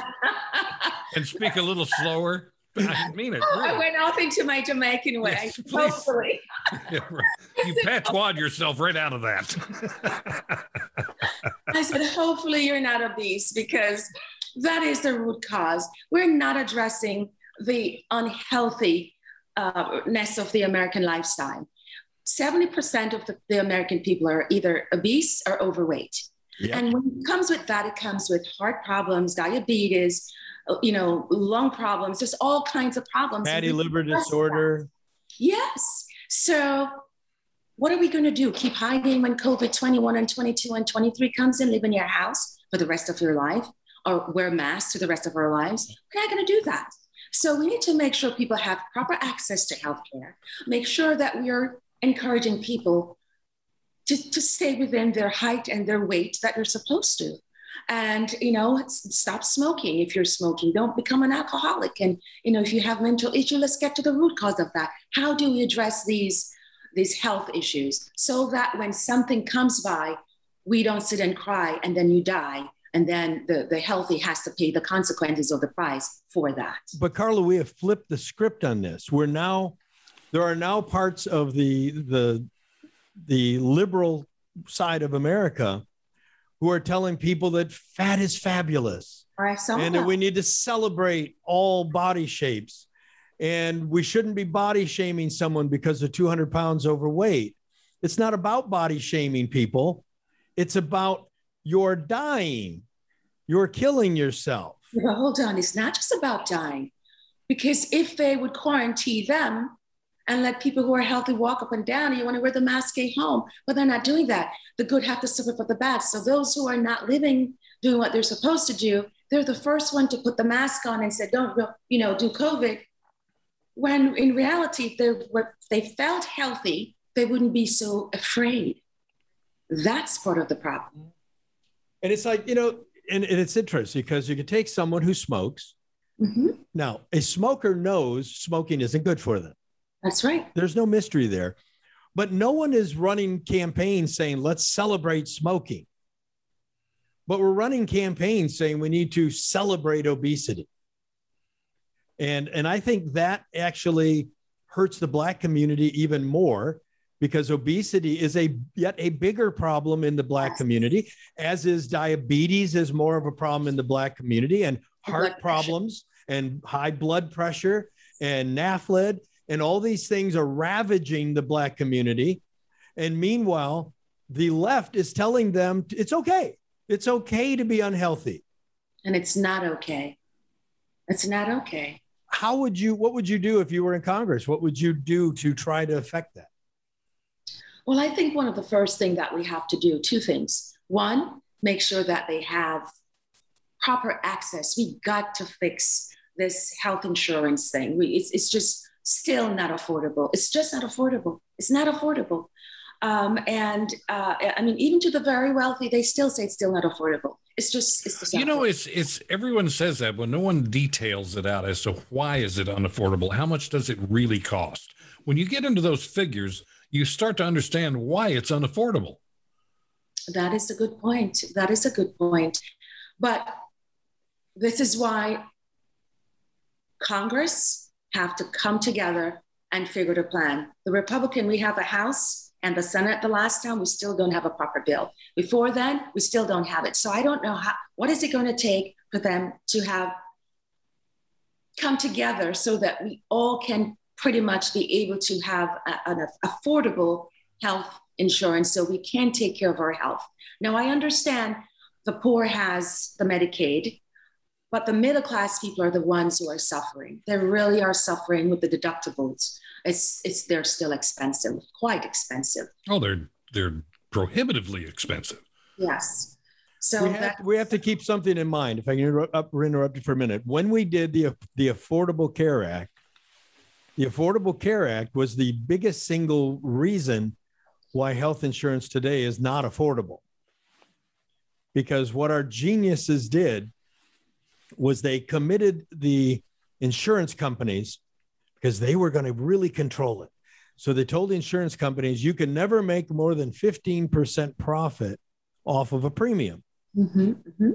and speak a little slower I mean it. Really. I went off into my Jamaican way. Yes, hopefully. yeah, right. You patois yourself right out of that. I said, hopefully you're not obese because that is the root cause. We're not addressing the unhealthiness uh, of the American lifestyle. 70% of the, the, American people are either obese or overweight. Yep. And when it comes with that, it comes with heart problems, diabetes, uh, you know, lung problems, just all kinds of problems. Fatty liver disorder. That. Yes. So what are we going to do? Keep hiding when COVID 21 and 22 and 23 comes in, live in your house for the rest of your life, or wear masks for the rest of our lives? We're not going to do that. So we need to make sure people have proper access to healthcare, make sure that we are encouraging people to, to stay within their height and their weight that they're supposed to. And you know stop smoking if you're smoking. Don't become an alcoholic. And you know if you have mental issue let's get to the root cause of that. How do we address these these health issues so that when something comes by we don't sit and cry and then you die and then the, the healthy has to pay the consequences of the price for that. But carla we have flipped the script on this. We're now there are now parts of the the the liberal side of america who are telling people that fat is fabulous. And that we need to celebrate all body shapes. And we shouldn't be body shaming someone because they're 200 pounds overweight. It's not about body shaming people. It's about you're dying you're killing yourself well hold on it's not just about dying because if they would quarantine them and let people who are healthy walk up and down. and You want to wear the mask at home, but they're not doing that. The good have to suffer for the bad. So those who are not living, doing what they're supposed to do, they're the first one to put the mask on and say, "Don't, you know, do COVID." When in reality, if they were, if they felt healthy, they wouldn't be so afraid. That's part of the problem. And it's like you know, and, and it's interesting because you can take someone who smokes. Mm-hmm. Now, a smoker knows smoking isn't good for them. That's right. There's no mystery there. But no one is running campaigns saying, let's celebrate smoking. But we're running campaigns saying we need to celebrate obesity. And, and I think that actually hurts the black community even more because obesity is a yet a bigger problem in the black community as is diabetes is more of a problem in the black community and heart problems and high blood pressure and NAFLD and all these things are ravaging the black community. And meanwhile the left is telling them it's okay. It's okay to be unhealthy. And it's not okay. It's not okay. How would you what would you do if you were in congress? What would you do to try to affect that well i think one of the first thing that we have to do two things. One make sure that they have proper access. We got to fix this health insurance thing. We, it's, it's just still not affordable. It's just not affordable. It's not affordable. Um, and uh, I mean, even to the very wealthy, they still say it's still not affordable. It's just, it's just you know, it's it's everyone says that, but no one details it out as to why is it unaffordable? How much does it really cost? When you get into those figures, you start to understand why it's unaffordable. That is a good point. That is a good point. But this is why Congress have to come together and figure the plan. The Republican, we have a House and the Senate the last time, we still don't have a proper bill. Before then, we still don't have it. So I don't know how, what is it going to take for them to have come together so that we all can pretty much be able to have a, an affordable health insurance so we can take care of our health. Now, I understand the poor has the Medicaid, but the middle class people are the ones who are suffering. They really are suffering with the deductibles it's it's they're still expensive, quite expensive. Oh, they're they're prohibitively expensive. Yes. So we have, we have to keep something in mind. If I can interrupt, interrupt you for a minute, when we did the the Affordable Care Act, the Affordable Care Act was the biggest single reason why health insurance today is not affordable. Because what our geniuses did was they committed the insurance companies because they were going to really control it. So they told the insurance companies you can never make more than 15% profit off of a premium. Mm-hmm, mm-hmm.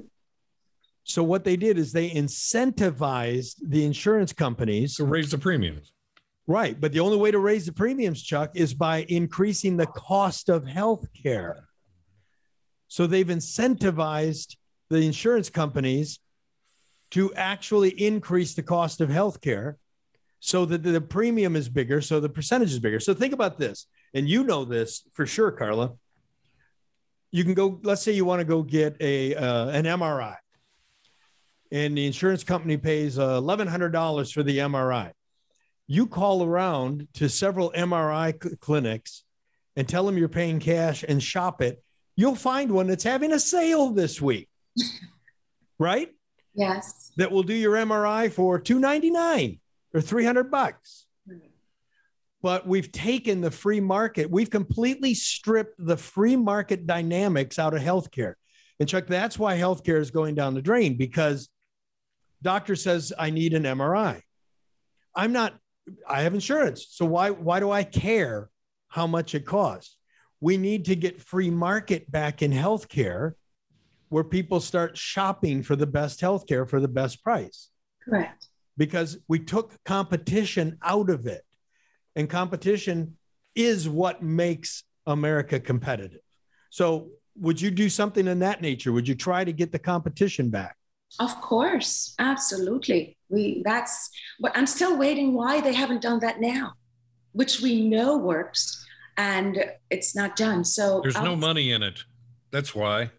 So what they did is they incentivized the insurance companies to raise the premiums. Right. But the only way to raise the premiums, Chuck, is by increasing the cost of health care. So they've incentivized the insurance companies to actually increase the cost of health care so that the premium is bigger, so the percentage is bigger. So think about this, and you know this for sure, Carla. You can go. Let's say you want to go get a uh, an MRI, and the insurance company pays uh, eleven hundred dollars for the MRI. You call around to several MRI cl- clinics and tell them you're paying cash and shop it. You'll find one that's having a sale this week, right? Yes. That will do your MRI for two ninety nine or 300 bucks. Hmm. But we've taken the free market, we've completely stripped the free market dynamics out of healthcare. And Chuck, that's why healthcare is going down the drain because doctor says I need an MRI. I'm not I have insurance. So why why do I care how much it costs? We need to get free market back in healthcare where people start shopping for the best healthcare for the best price. Correct because we took competition out of it. And competition is what makes America competitive. So, would you do something in that nature? Would you try to get the competition back? Of course, absolutely. We that's but I'm still waiting why they haven't done that now, which we know works and it's not done. So there's I'll, no money in it. That's why.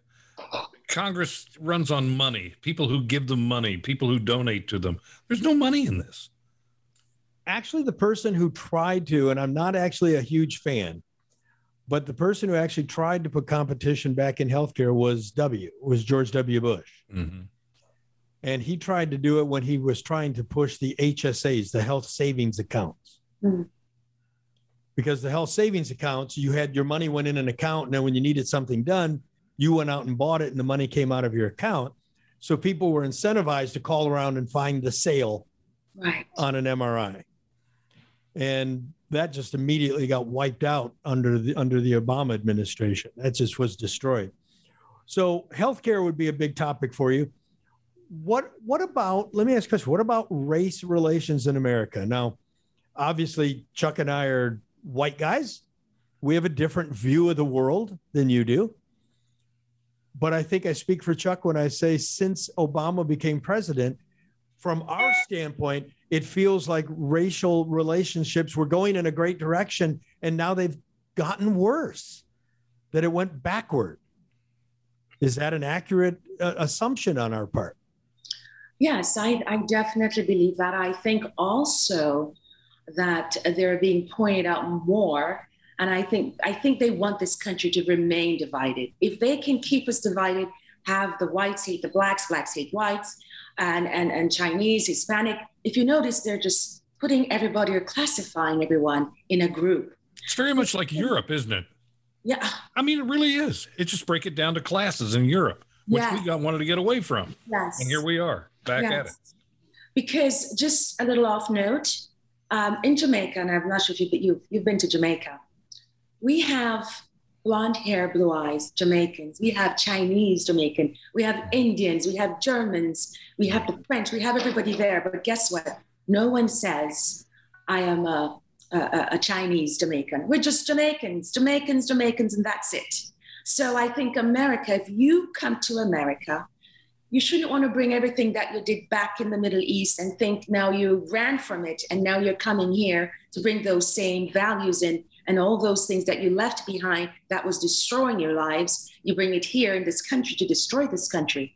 Congress runs on money, people who give them money, people who donate to them. There's no money in this. Actually, the person who tried to, and I'm not actually a huge fan, but the person who actually tried to put competition back in healthcare was W, was George W. Bush. Mm-hmm. And he tried to do it when he was trying to push the HSAs, the health savings accounts. Mm-hmm. Because the health savings accounts, you had your money went in an account, and then when you needed something done, you went out and bought it and the money came out of your account. So people were incentivized to call around and find the sale right. on an MRI. And that just immediately got wiped out under the under the Obama administration. That just was destroyed. So healthcare would be a big topic for you. What what about let me ask a question. What about race relations in America? Now, obviously, Chuck and I are white guys. We have a different view of the world than you do. But I think I speak for Chuck when I say since Obama became president, from our standpoint, it feels like racial relationships were going in a great direction and now they've gotten worse, that it went backward. Is that an accurate uh, assumption on our part? Yes, I, I definitely believe that. I think also that they're being pointed out more. And I think I think they want this country to remain divided. If they can keep us divided, have the whites hate the blacks, blacks hate whites, and, and, and Chinese, Hispanic, if you notice, they're just putting everybody or classifying everyone in a group. It's very much like Europe, isn't it? Yeah. I mean, it really is. It just break it down to classes in Europe, which Yeah. we got wanted to get away from. Yes. And here we are back at it. Because just a little off note, um, in Jamaica, and I'm not sure if you've, you've, you've been to Jamaica, we have blonde hair, blue eyes Jamaicans. We have Chinese Jamaican. We have Indians. We have Germans. We have the French. We have everybody there. But guess what? No one says, I am a, a, a Chinese Jamaican. We're just Jamaicans, Jamaicans, Jamaicans, and that's it. So I think America, if you come to America, you shouldn't want to bring everything that you did back in the Middle East and think now you ran from it and now you're coming here to bring those same values in and all those things that you left behind that was destroying your lives. You bring it here in this country to destroy this country.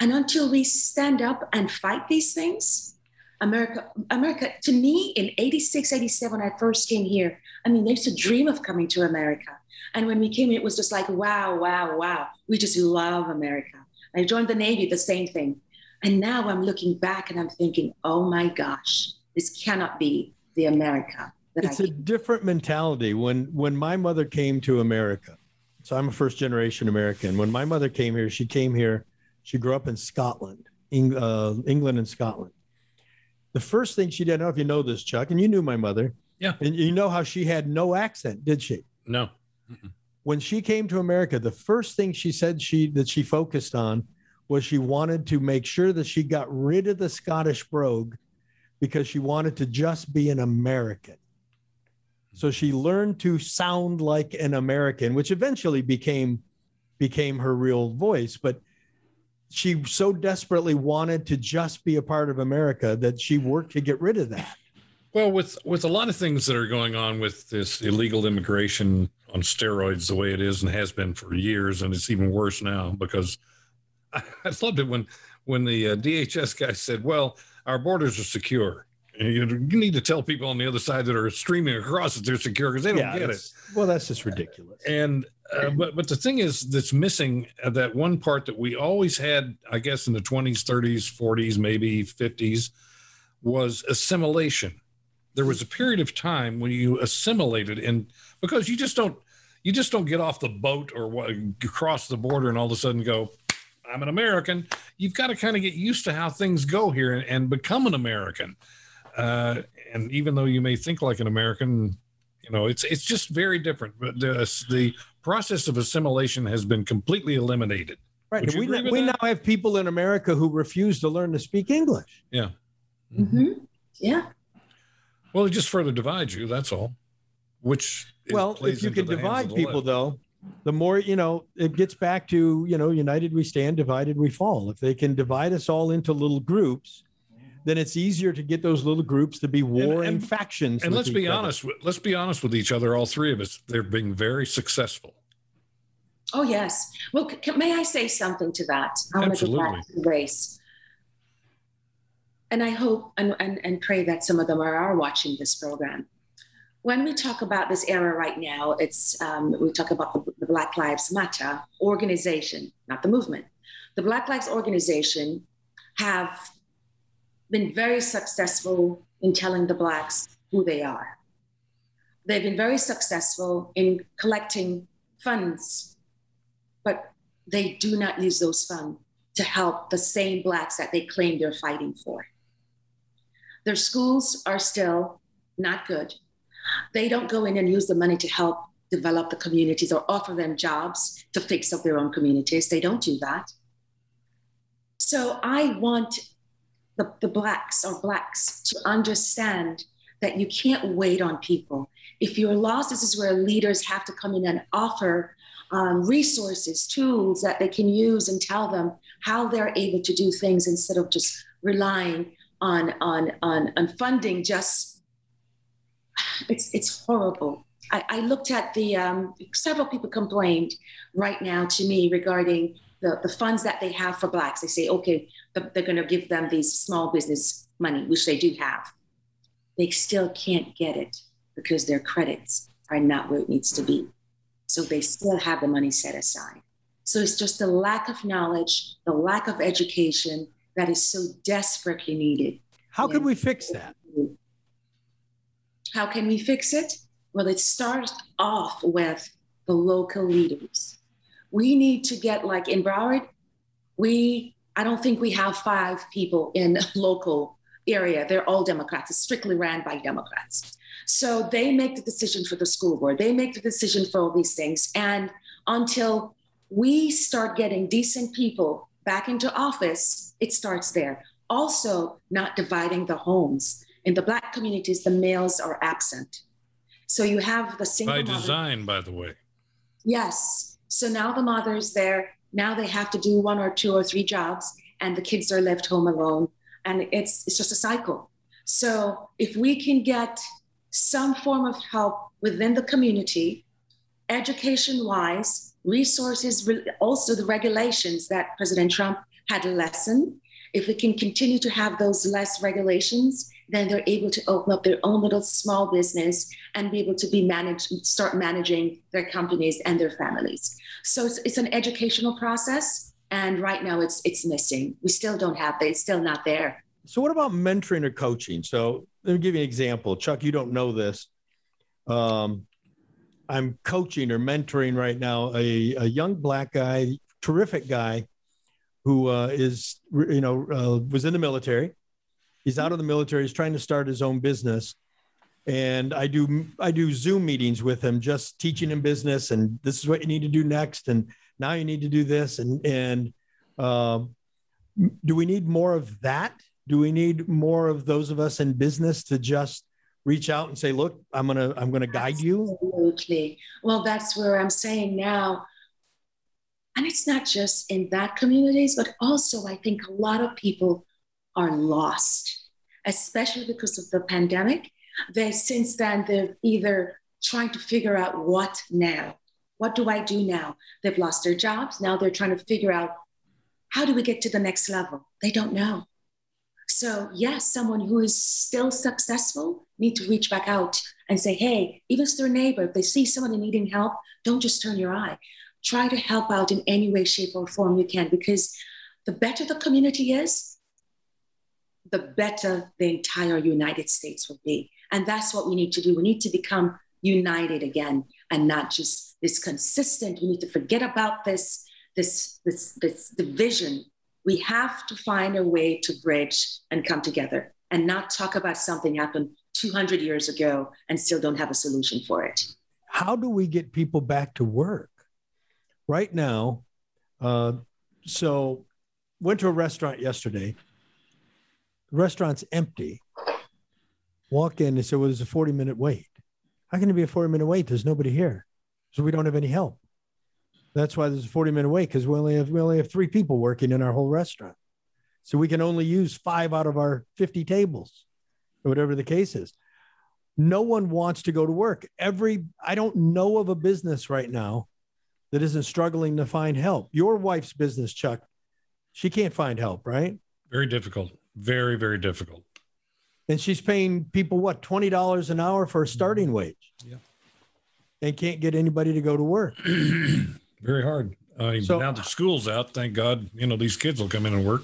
And until we stand up and fight these things, America, America, to me in 86, 87, when I first came here, I mean, used to dream of coming to America. And when we came it was just like, wow, wow, wow. We just love America. I joined the Navy, the same thing. And now I'm looking back and I'm thinking, oh my gosh, this cannot be the America that it's I a different mentality when when my mother came to america so i'm a first generation american when my mother came here she came here she grew up in scotland Eng, uh, england and scotland the first thing she did i don't know if you know this chuck and you knew my mother Yeah. and you know how she had no accent did she No. When she came to america the first thing she said she that she focused on was she wanted to make sure that she got rid of the scottish brogue because she wanted to just be an american so she learned to sound like an American, which eventually became became her real voice. But she so desperately wanted to just be a part of America that she worked to get rid of that. Well, with with a lot of things that are going on with this illegal immigration on steroids, the way it is and has been for years, and it's even worse now because I, I loved it when when the uh, DHS guy said, "Well, our borders are secure." And You, you need to tell people on the other side that are streaming across that they're secure because they don't get it. Well, that's just ridiculous. And uh, but but the thing is that's missing uh, that one part that we always had, I guess, in the 20s, 30s, 40s, maybe 50s, was assimilation. There was a period of time when you assimilated, and because you just don't you just don't get off the boat or what, cross the border and all of a sudden go, I'm an American. You've got to kind of get used to how things go here and, and become an American. Uh, and even though you may think like an American, you know, it's it's just very different. But the, the process of assimilation has been completely eliminated. Right. Would we agree we now have people in America who refuse to learn to speak English. Yeah. hmm Yeah. Well, it just further divides you. That's all. Which well, if you can divide people, left. though, the more you know, it gets back to you know, united we stand, divided we fall. If they can divide us all into little groups, then it's easier to get those little groups to be warring and- factions. And let's be other. honest. with- Let's be honest with each other. All three of us. They're being very successful. Oh, yes. Well, c- c- may I say something to that? I want to go back Absolutely. to race. And I hope and, and, and pray that some of them are, are watching this program. When we talk about this era right now, it's um, we talk about the, the Black Lives Matter organization, not the movement. The Black Lives organization have been very successful in telling the Blacks who they are. They've been very successful in collecting funds but they do not use those funds to help the same blacks that they claim they're fighting for. Their schools are still not good. They don't go in and use the money to help develop the communities or offer them jobs to fix up their own communities. They don't do that. So I want the, the blacks or blacks to understand that you can't wait on people. If you're lost, this is where leaders have to come in and offer um, resources, tools that they can use and tell them how they're able to do things instead of just relying on on on, on funding. Just it's it's horrible. I, I looked at the um, several people complained right now to me regarding the, the funds that they have for blacks. They say, okay, they're going to give them these small business money, which they do have. They still can't get it because their credits are not where it needs to be. So they still have the money set aside. So it's just the lack of knowledge, the lack of education that is so desperately needed. How can we fix that? How can we fix it? Well, it starts off with the local leaders. We need to get like in Broward, we I don't think we have five people in local area. They're all Democrats. It's strictly ran by Democrats. So they make the decision for the school board. They make the decision for all these things. And until we start getting decent people back into office, it starts there. Also, not dividing the homes. In the Black communities, the males are absent. So you have the single. By design, mother. by the way. Yes. So now the mother is there. Now they have to do one or two or three jobs, and the kids are left home alone. And it's, it's just a cycle. So if we can get some form of help within the community, education wise, resources, also the regulations that President Trump had lessened. If we can continue to have those less regulations, then they're able to open up their own little small business and be able to be managed, start managing their companies and their families. So it's, it's an educational process, and right now it's it's missing. We still don't have that. It's still not there. So what about mentoring or coaching? So let me give you an example. Chuck, you don't know this. Um, I'm coaching or mentoring right now a, a young black guy, terrific guy, who uh, is you know uh, was in the military. He's out of the military. He's trying to start his own business, and I do I do Zoom meetings with him, just teaching him business, and this is what you need to do next, and now you need to do this, and and um, do we need more of that? Do we need more of those of us in business to just reach out and say, look, I'm gonna I'm gonna guide you? Absolutely. Well, that's where I'm saying now. And it's not just in that communities, but also I think a lot of people are lost, especially because of the pandemic. They since then they're either trying to figure out what now. What do I do now? They've lost their jobs. Now they're trying to figure out how do we get to the next level? They don't know. So yes, someone who is still successful need to reach back out and say, hey, even if their neighbor, if they see someone needing help, don't just turn your eye. Try to help out in any way, shape, or form you can, because the better the community is, the better the entire United States will be. And that's what we need to do. We need to become united again and not just this consistent. We need to forget about this, this, this, this division we have to find a way to bridge and come together and not talk about something happened 200 years ago and still don't have a solution for it. How do we get people back to work? Right now, uh, so went to a restaurant yesterday. The restaurant's empty. Walk in and said, Well, there's a 40 minute wait. How can it be a 40 minute wait? There's nobody here. So we don't have any help. That's why there's a 40 minute wait because we only have we only have three people working in our whole restaurant. So we can only use five out of our 50 tables, or whatever the case is. No one wants to go to work. Every I don't know of a business right now that isn't struggling to find help. Your wife's business, Chuck, she can't find help, right? Very difficult. Very, very difficult. And she's paying people what, $20 an hour for a starting mm-hmm. wage. Yeah. And can't get anybody to go to work. Very hard. I mean, so, now that school's out, thank God, you know, these kids will come in and work.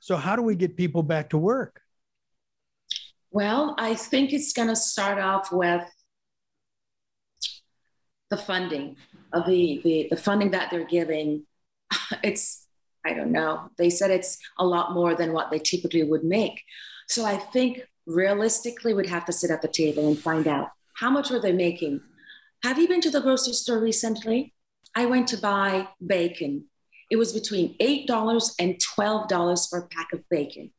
So, how do we get people back to work? Well, I think it's going to start off with the funding of the, the, the funding that they're giving. It's, I don't know. They said it's a lot more than what they typically would make. So I think realistically, we'd have to sit at the table and find out how much are they making. Have you been to the grocery store recently? I went to buy bacon. It was between $8 and $12 for a pack of bacon.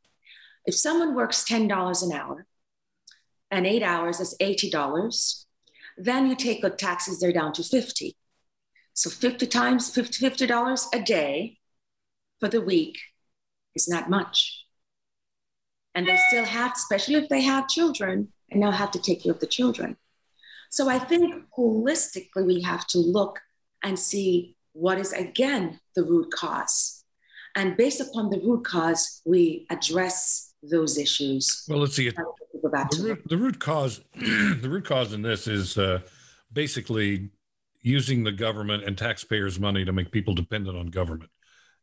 If someone works $10 an hour, and eight hours, that's $80. Then you take the taxes, they're down to 50. So 50 times 50, $50 a day for the week is not much. And they still have, especially if they have children, and now have to take care of the children. So I think holistically, we have to look and see what is, again, the root cause. And based upon the root cause, we address those issues. Well, let's see. The root, the root cause, the root cause in this is uh, basically using the government and taxpayers' money to make people dependent on government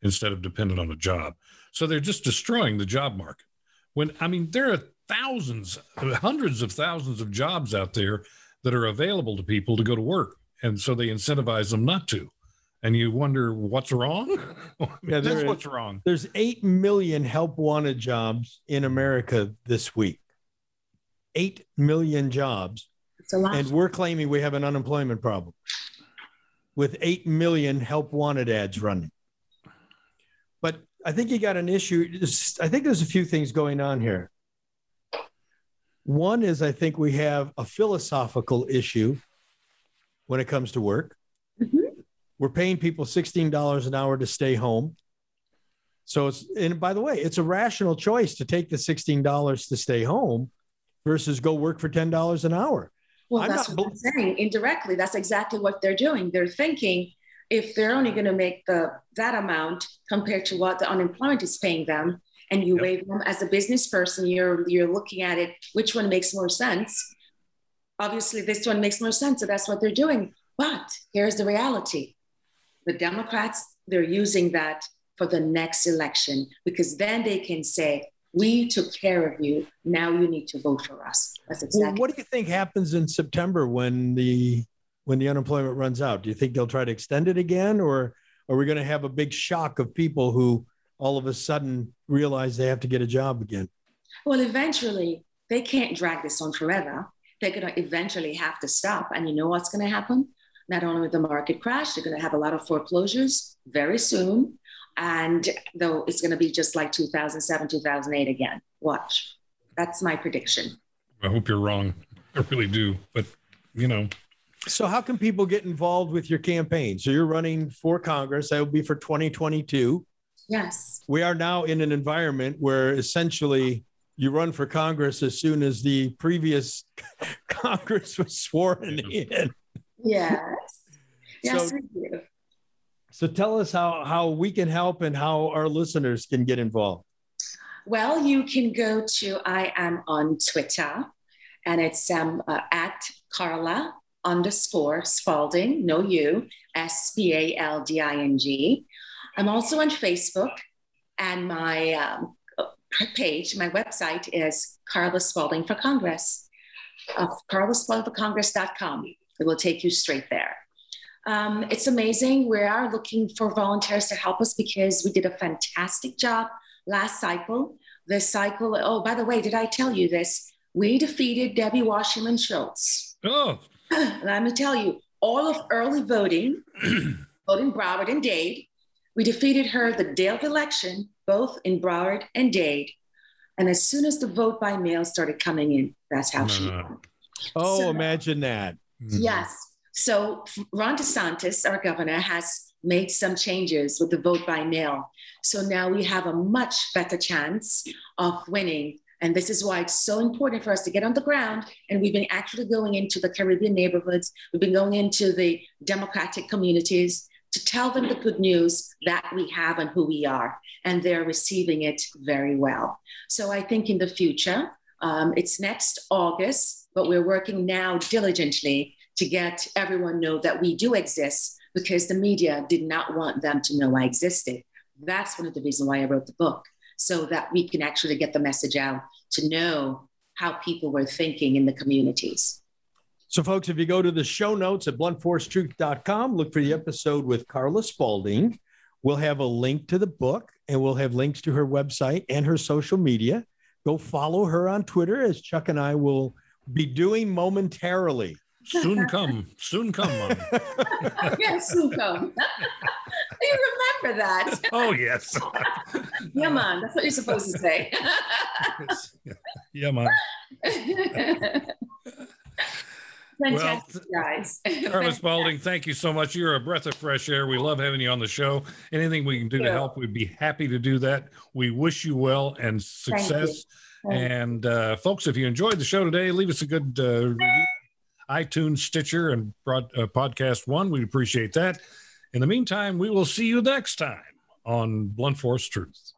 instead of dependent on a job. So they're just destroying the job market. When I mean, there are thousands, hundreds of thousands of jobs out there that are available to people to go to work, and so they incentivize them not to. And you wonder what's wrong. yeah, that's what's wrong. There's eight million help wanted jobs in America this week. Eight million jobs, and we're claiming we have an unemployment problem with 8 million help wanted ads running. But I think you got an issue. I think there's a few things going on here. One is I think we have a philosophical issue when it comes to work. Mm-hmm. We're paying people $16 an hour to stay home. So it's, and by the way, it's a rational choice to take the $16 to stay home versus go work for $10 an hour. Well, I'm that's what I'm saying. Indirectly, that's exactly what they're doing. They're thinking if they're only going to make the that amount compared to what the unemployment is paying them, and you yep. waive them as a business person, you're you're looking at it. Which one makes more sense? Obviously, this one makes more sense. So that's what they're doing. But here's the reality: the Democrats they're using that for the next election because then they can say we took care of you. Now you need to vote for us. That's exactly. Well, what do you think happens in September when the when the unemployment runs out? Do you think they'll try to extend it again, or are we going to have a big shock of people who all of a sudden realize they have to get a job again? Well, eventually they can't drag this on forever. They're going to eventually have to stop, and you know what's going to happen? Not only with the market crash, they're going to have a lot of foreclosures very soon. And though it's going to be just like 2007, 2008 again. Watch. That's my prediction. I hope you're wrong. I really do. But, you know. So, how can people get involved with your campaign? So, you're running for Congress. That will be for 2022. Yes. We are now in an environment where essentially you run for Congress as soon as the previous Congress was sworn in. Yes. Yes, so, we do. So tell us how, how we can help and how our listeners can get involved. Well, you can go to, I am on Twitter and it's um, uh, at Carla underscore Spalding, no you, S P A L D I N G. I'm also on Facebook and my um, page, my website is Carla Spalding for Congress, uh, carlaspaldingforcongress.com. It will take you straight there. Um, it's amazing. We are looking for volunteers to help us because we did a fantastic job last cycle. This cycle, oh, by the way, did I tell you this? We defeated Debbie Wasserman Schultz. Oh. Let me tell you, all of early voting, voting Broward and Dade, we defeated her the day of election, both in Broward and Dade. And as soon as the vote by mail started coming in, that's how she mm-hmm. won. Oh, so, imagine that. Mm-hmm. Yes. So Ron DeSantis, our governor, has made some changes with the vote by mail. So now we have a much better chance of winning. And this is why it's so important for us to get on the ground. And we've been actually going into the Caribbean neighborhoods, we've been going into the Democratic communities to tell them the good news that we have and who we are. And they're receiving it very well. So I think in the future, um, it's next August, but we're working now diligently to get everyone know that we do exist because the media did not want them to know I existed. That's one of the reasons why I wrote the book, so that we can actually get the message out to know how people were thinking in the communities. So, folks, if you go to the show notes at bluntforcetruth.com, look for the episode with Carla Spalding. We'll have a link to the book and we'll have links to her website and her social media. Go follow her on Twitter, as Chuck and I will be doing momentarily soon come, soon come, Mom. yes, soon come. you remember that? Oh yes. yeah, man. That's what you're supposed to say. yeah, man. Fantastic, guys. Carla Spalding, thank you so much. You're a breath of fresh air. We love having you on the show. Anything we can do to help, we'd be happy to do that. We wish you well and success. And uh, folks, if you enjoyed the show today, leave us a good uh, review. iTunes, Stitcher, and broad, uh, Podcast One. We'd appreciate that. In the meantime, we will see you next time on Blunt Force Truth.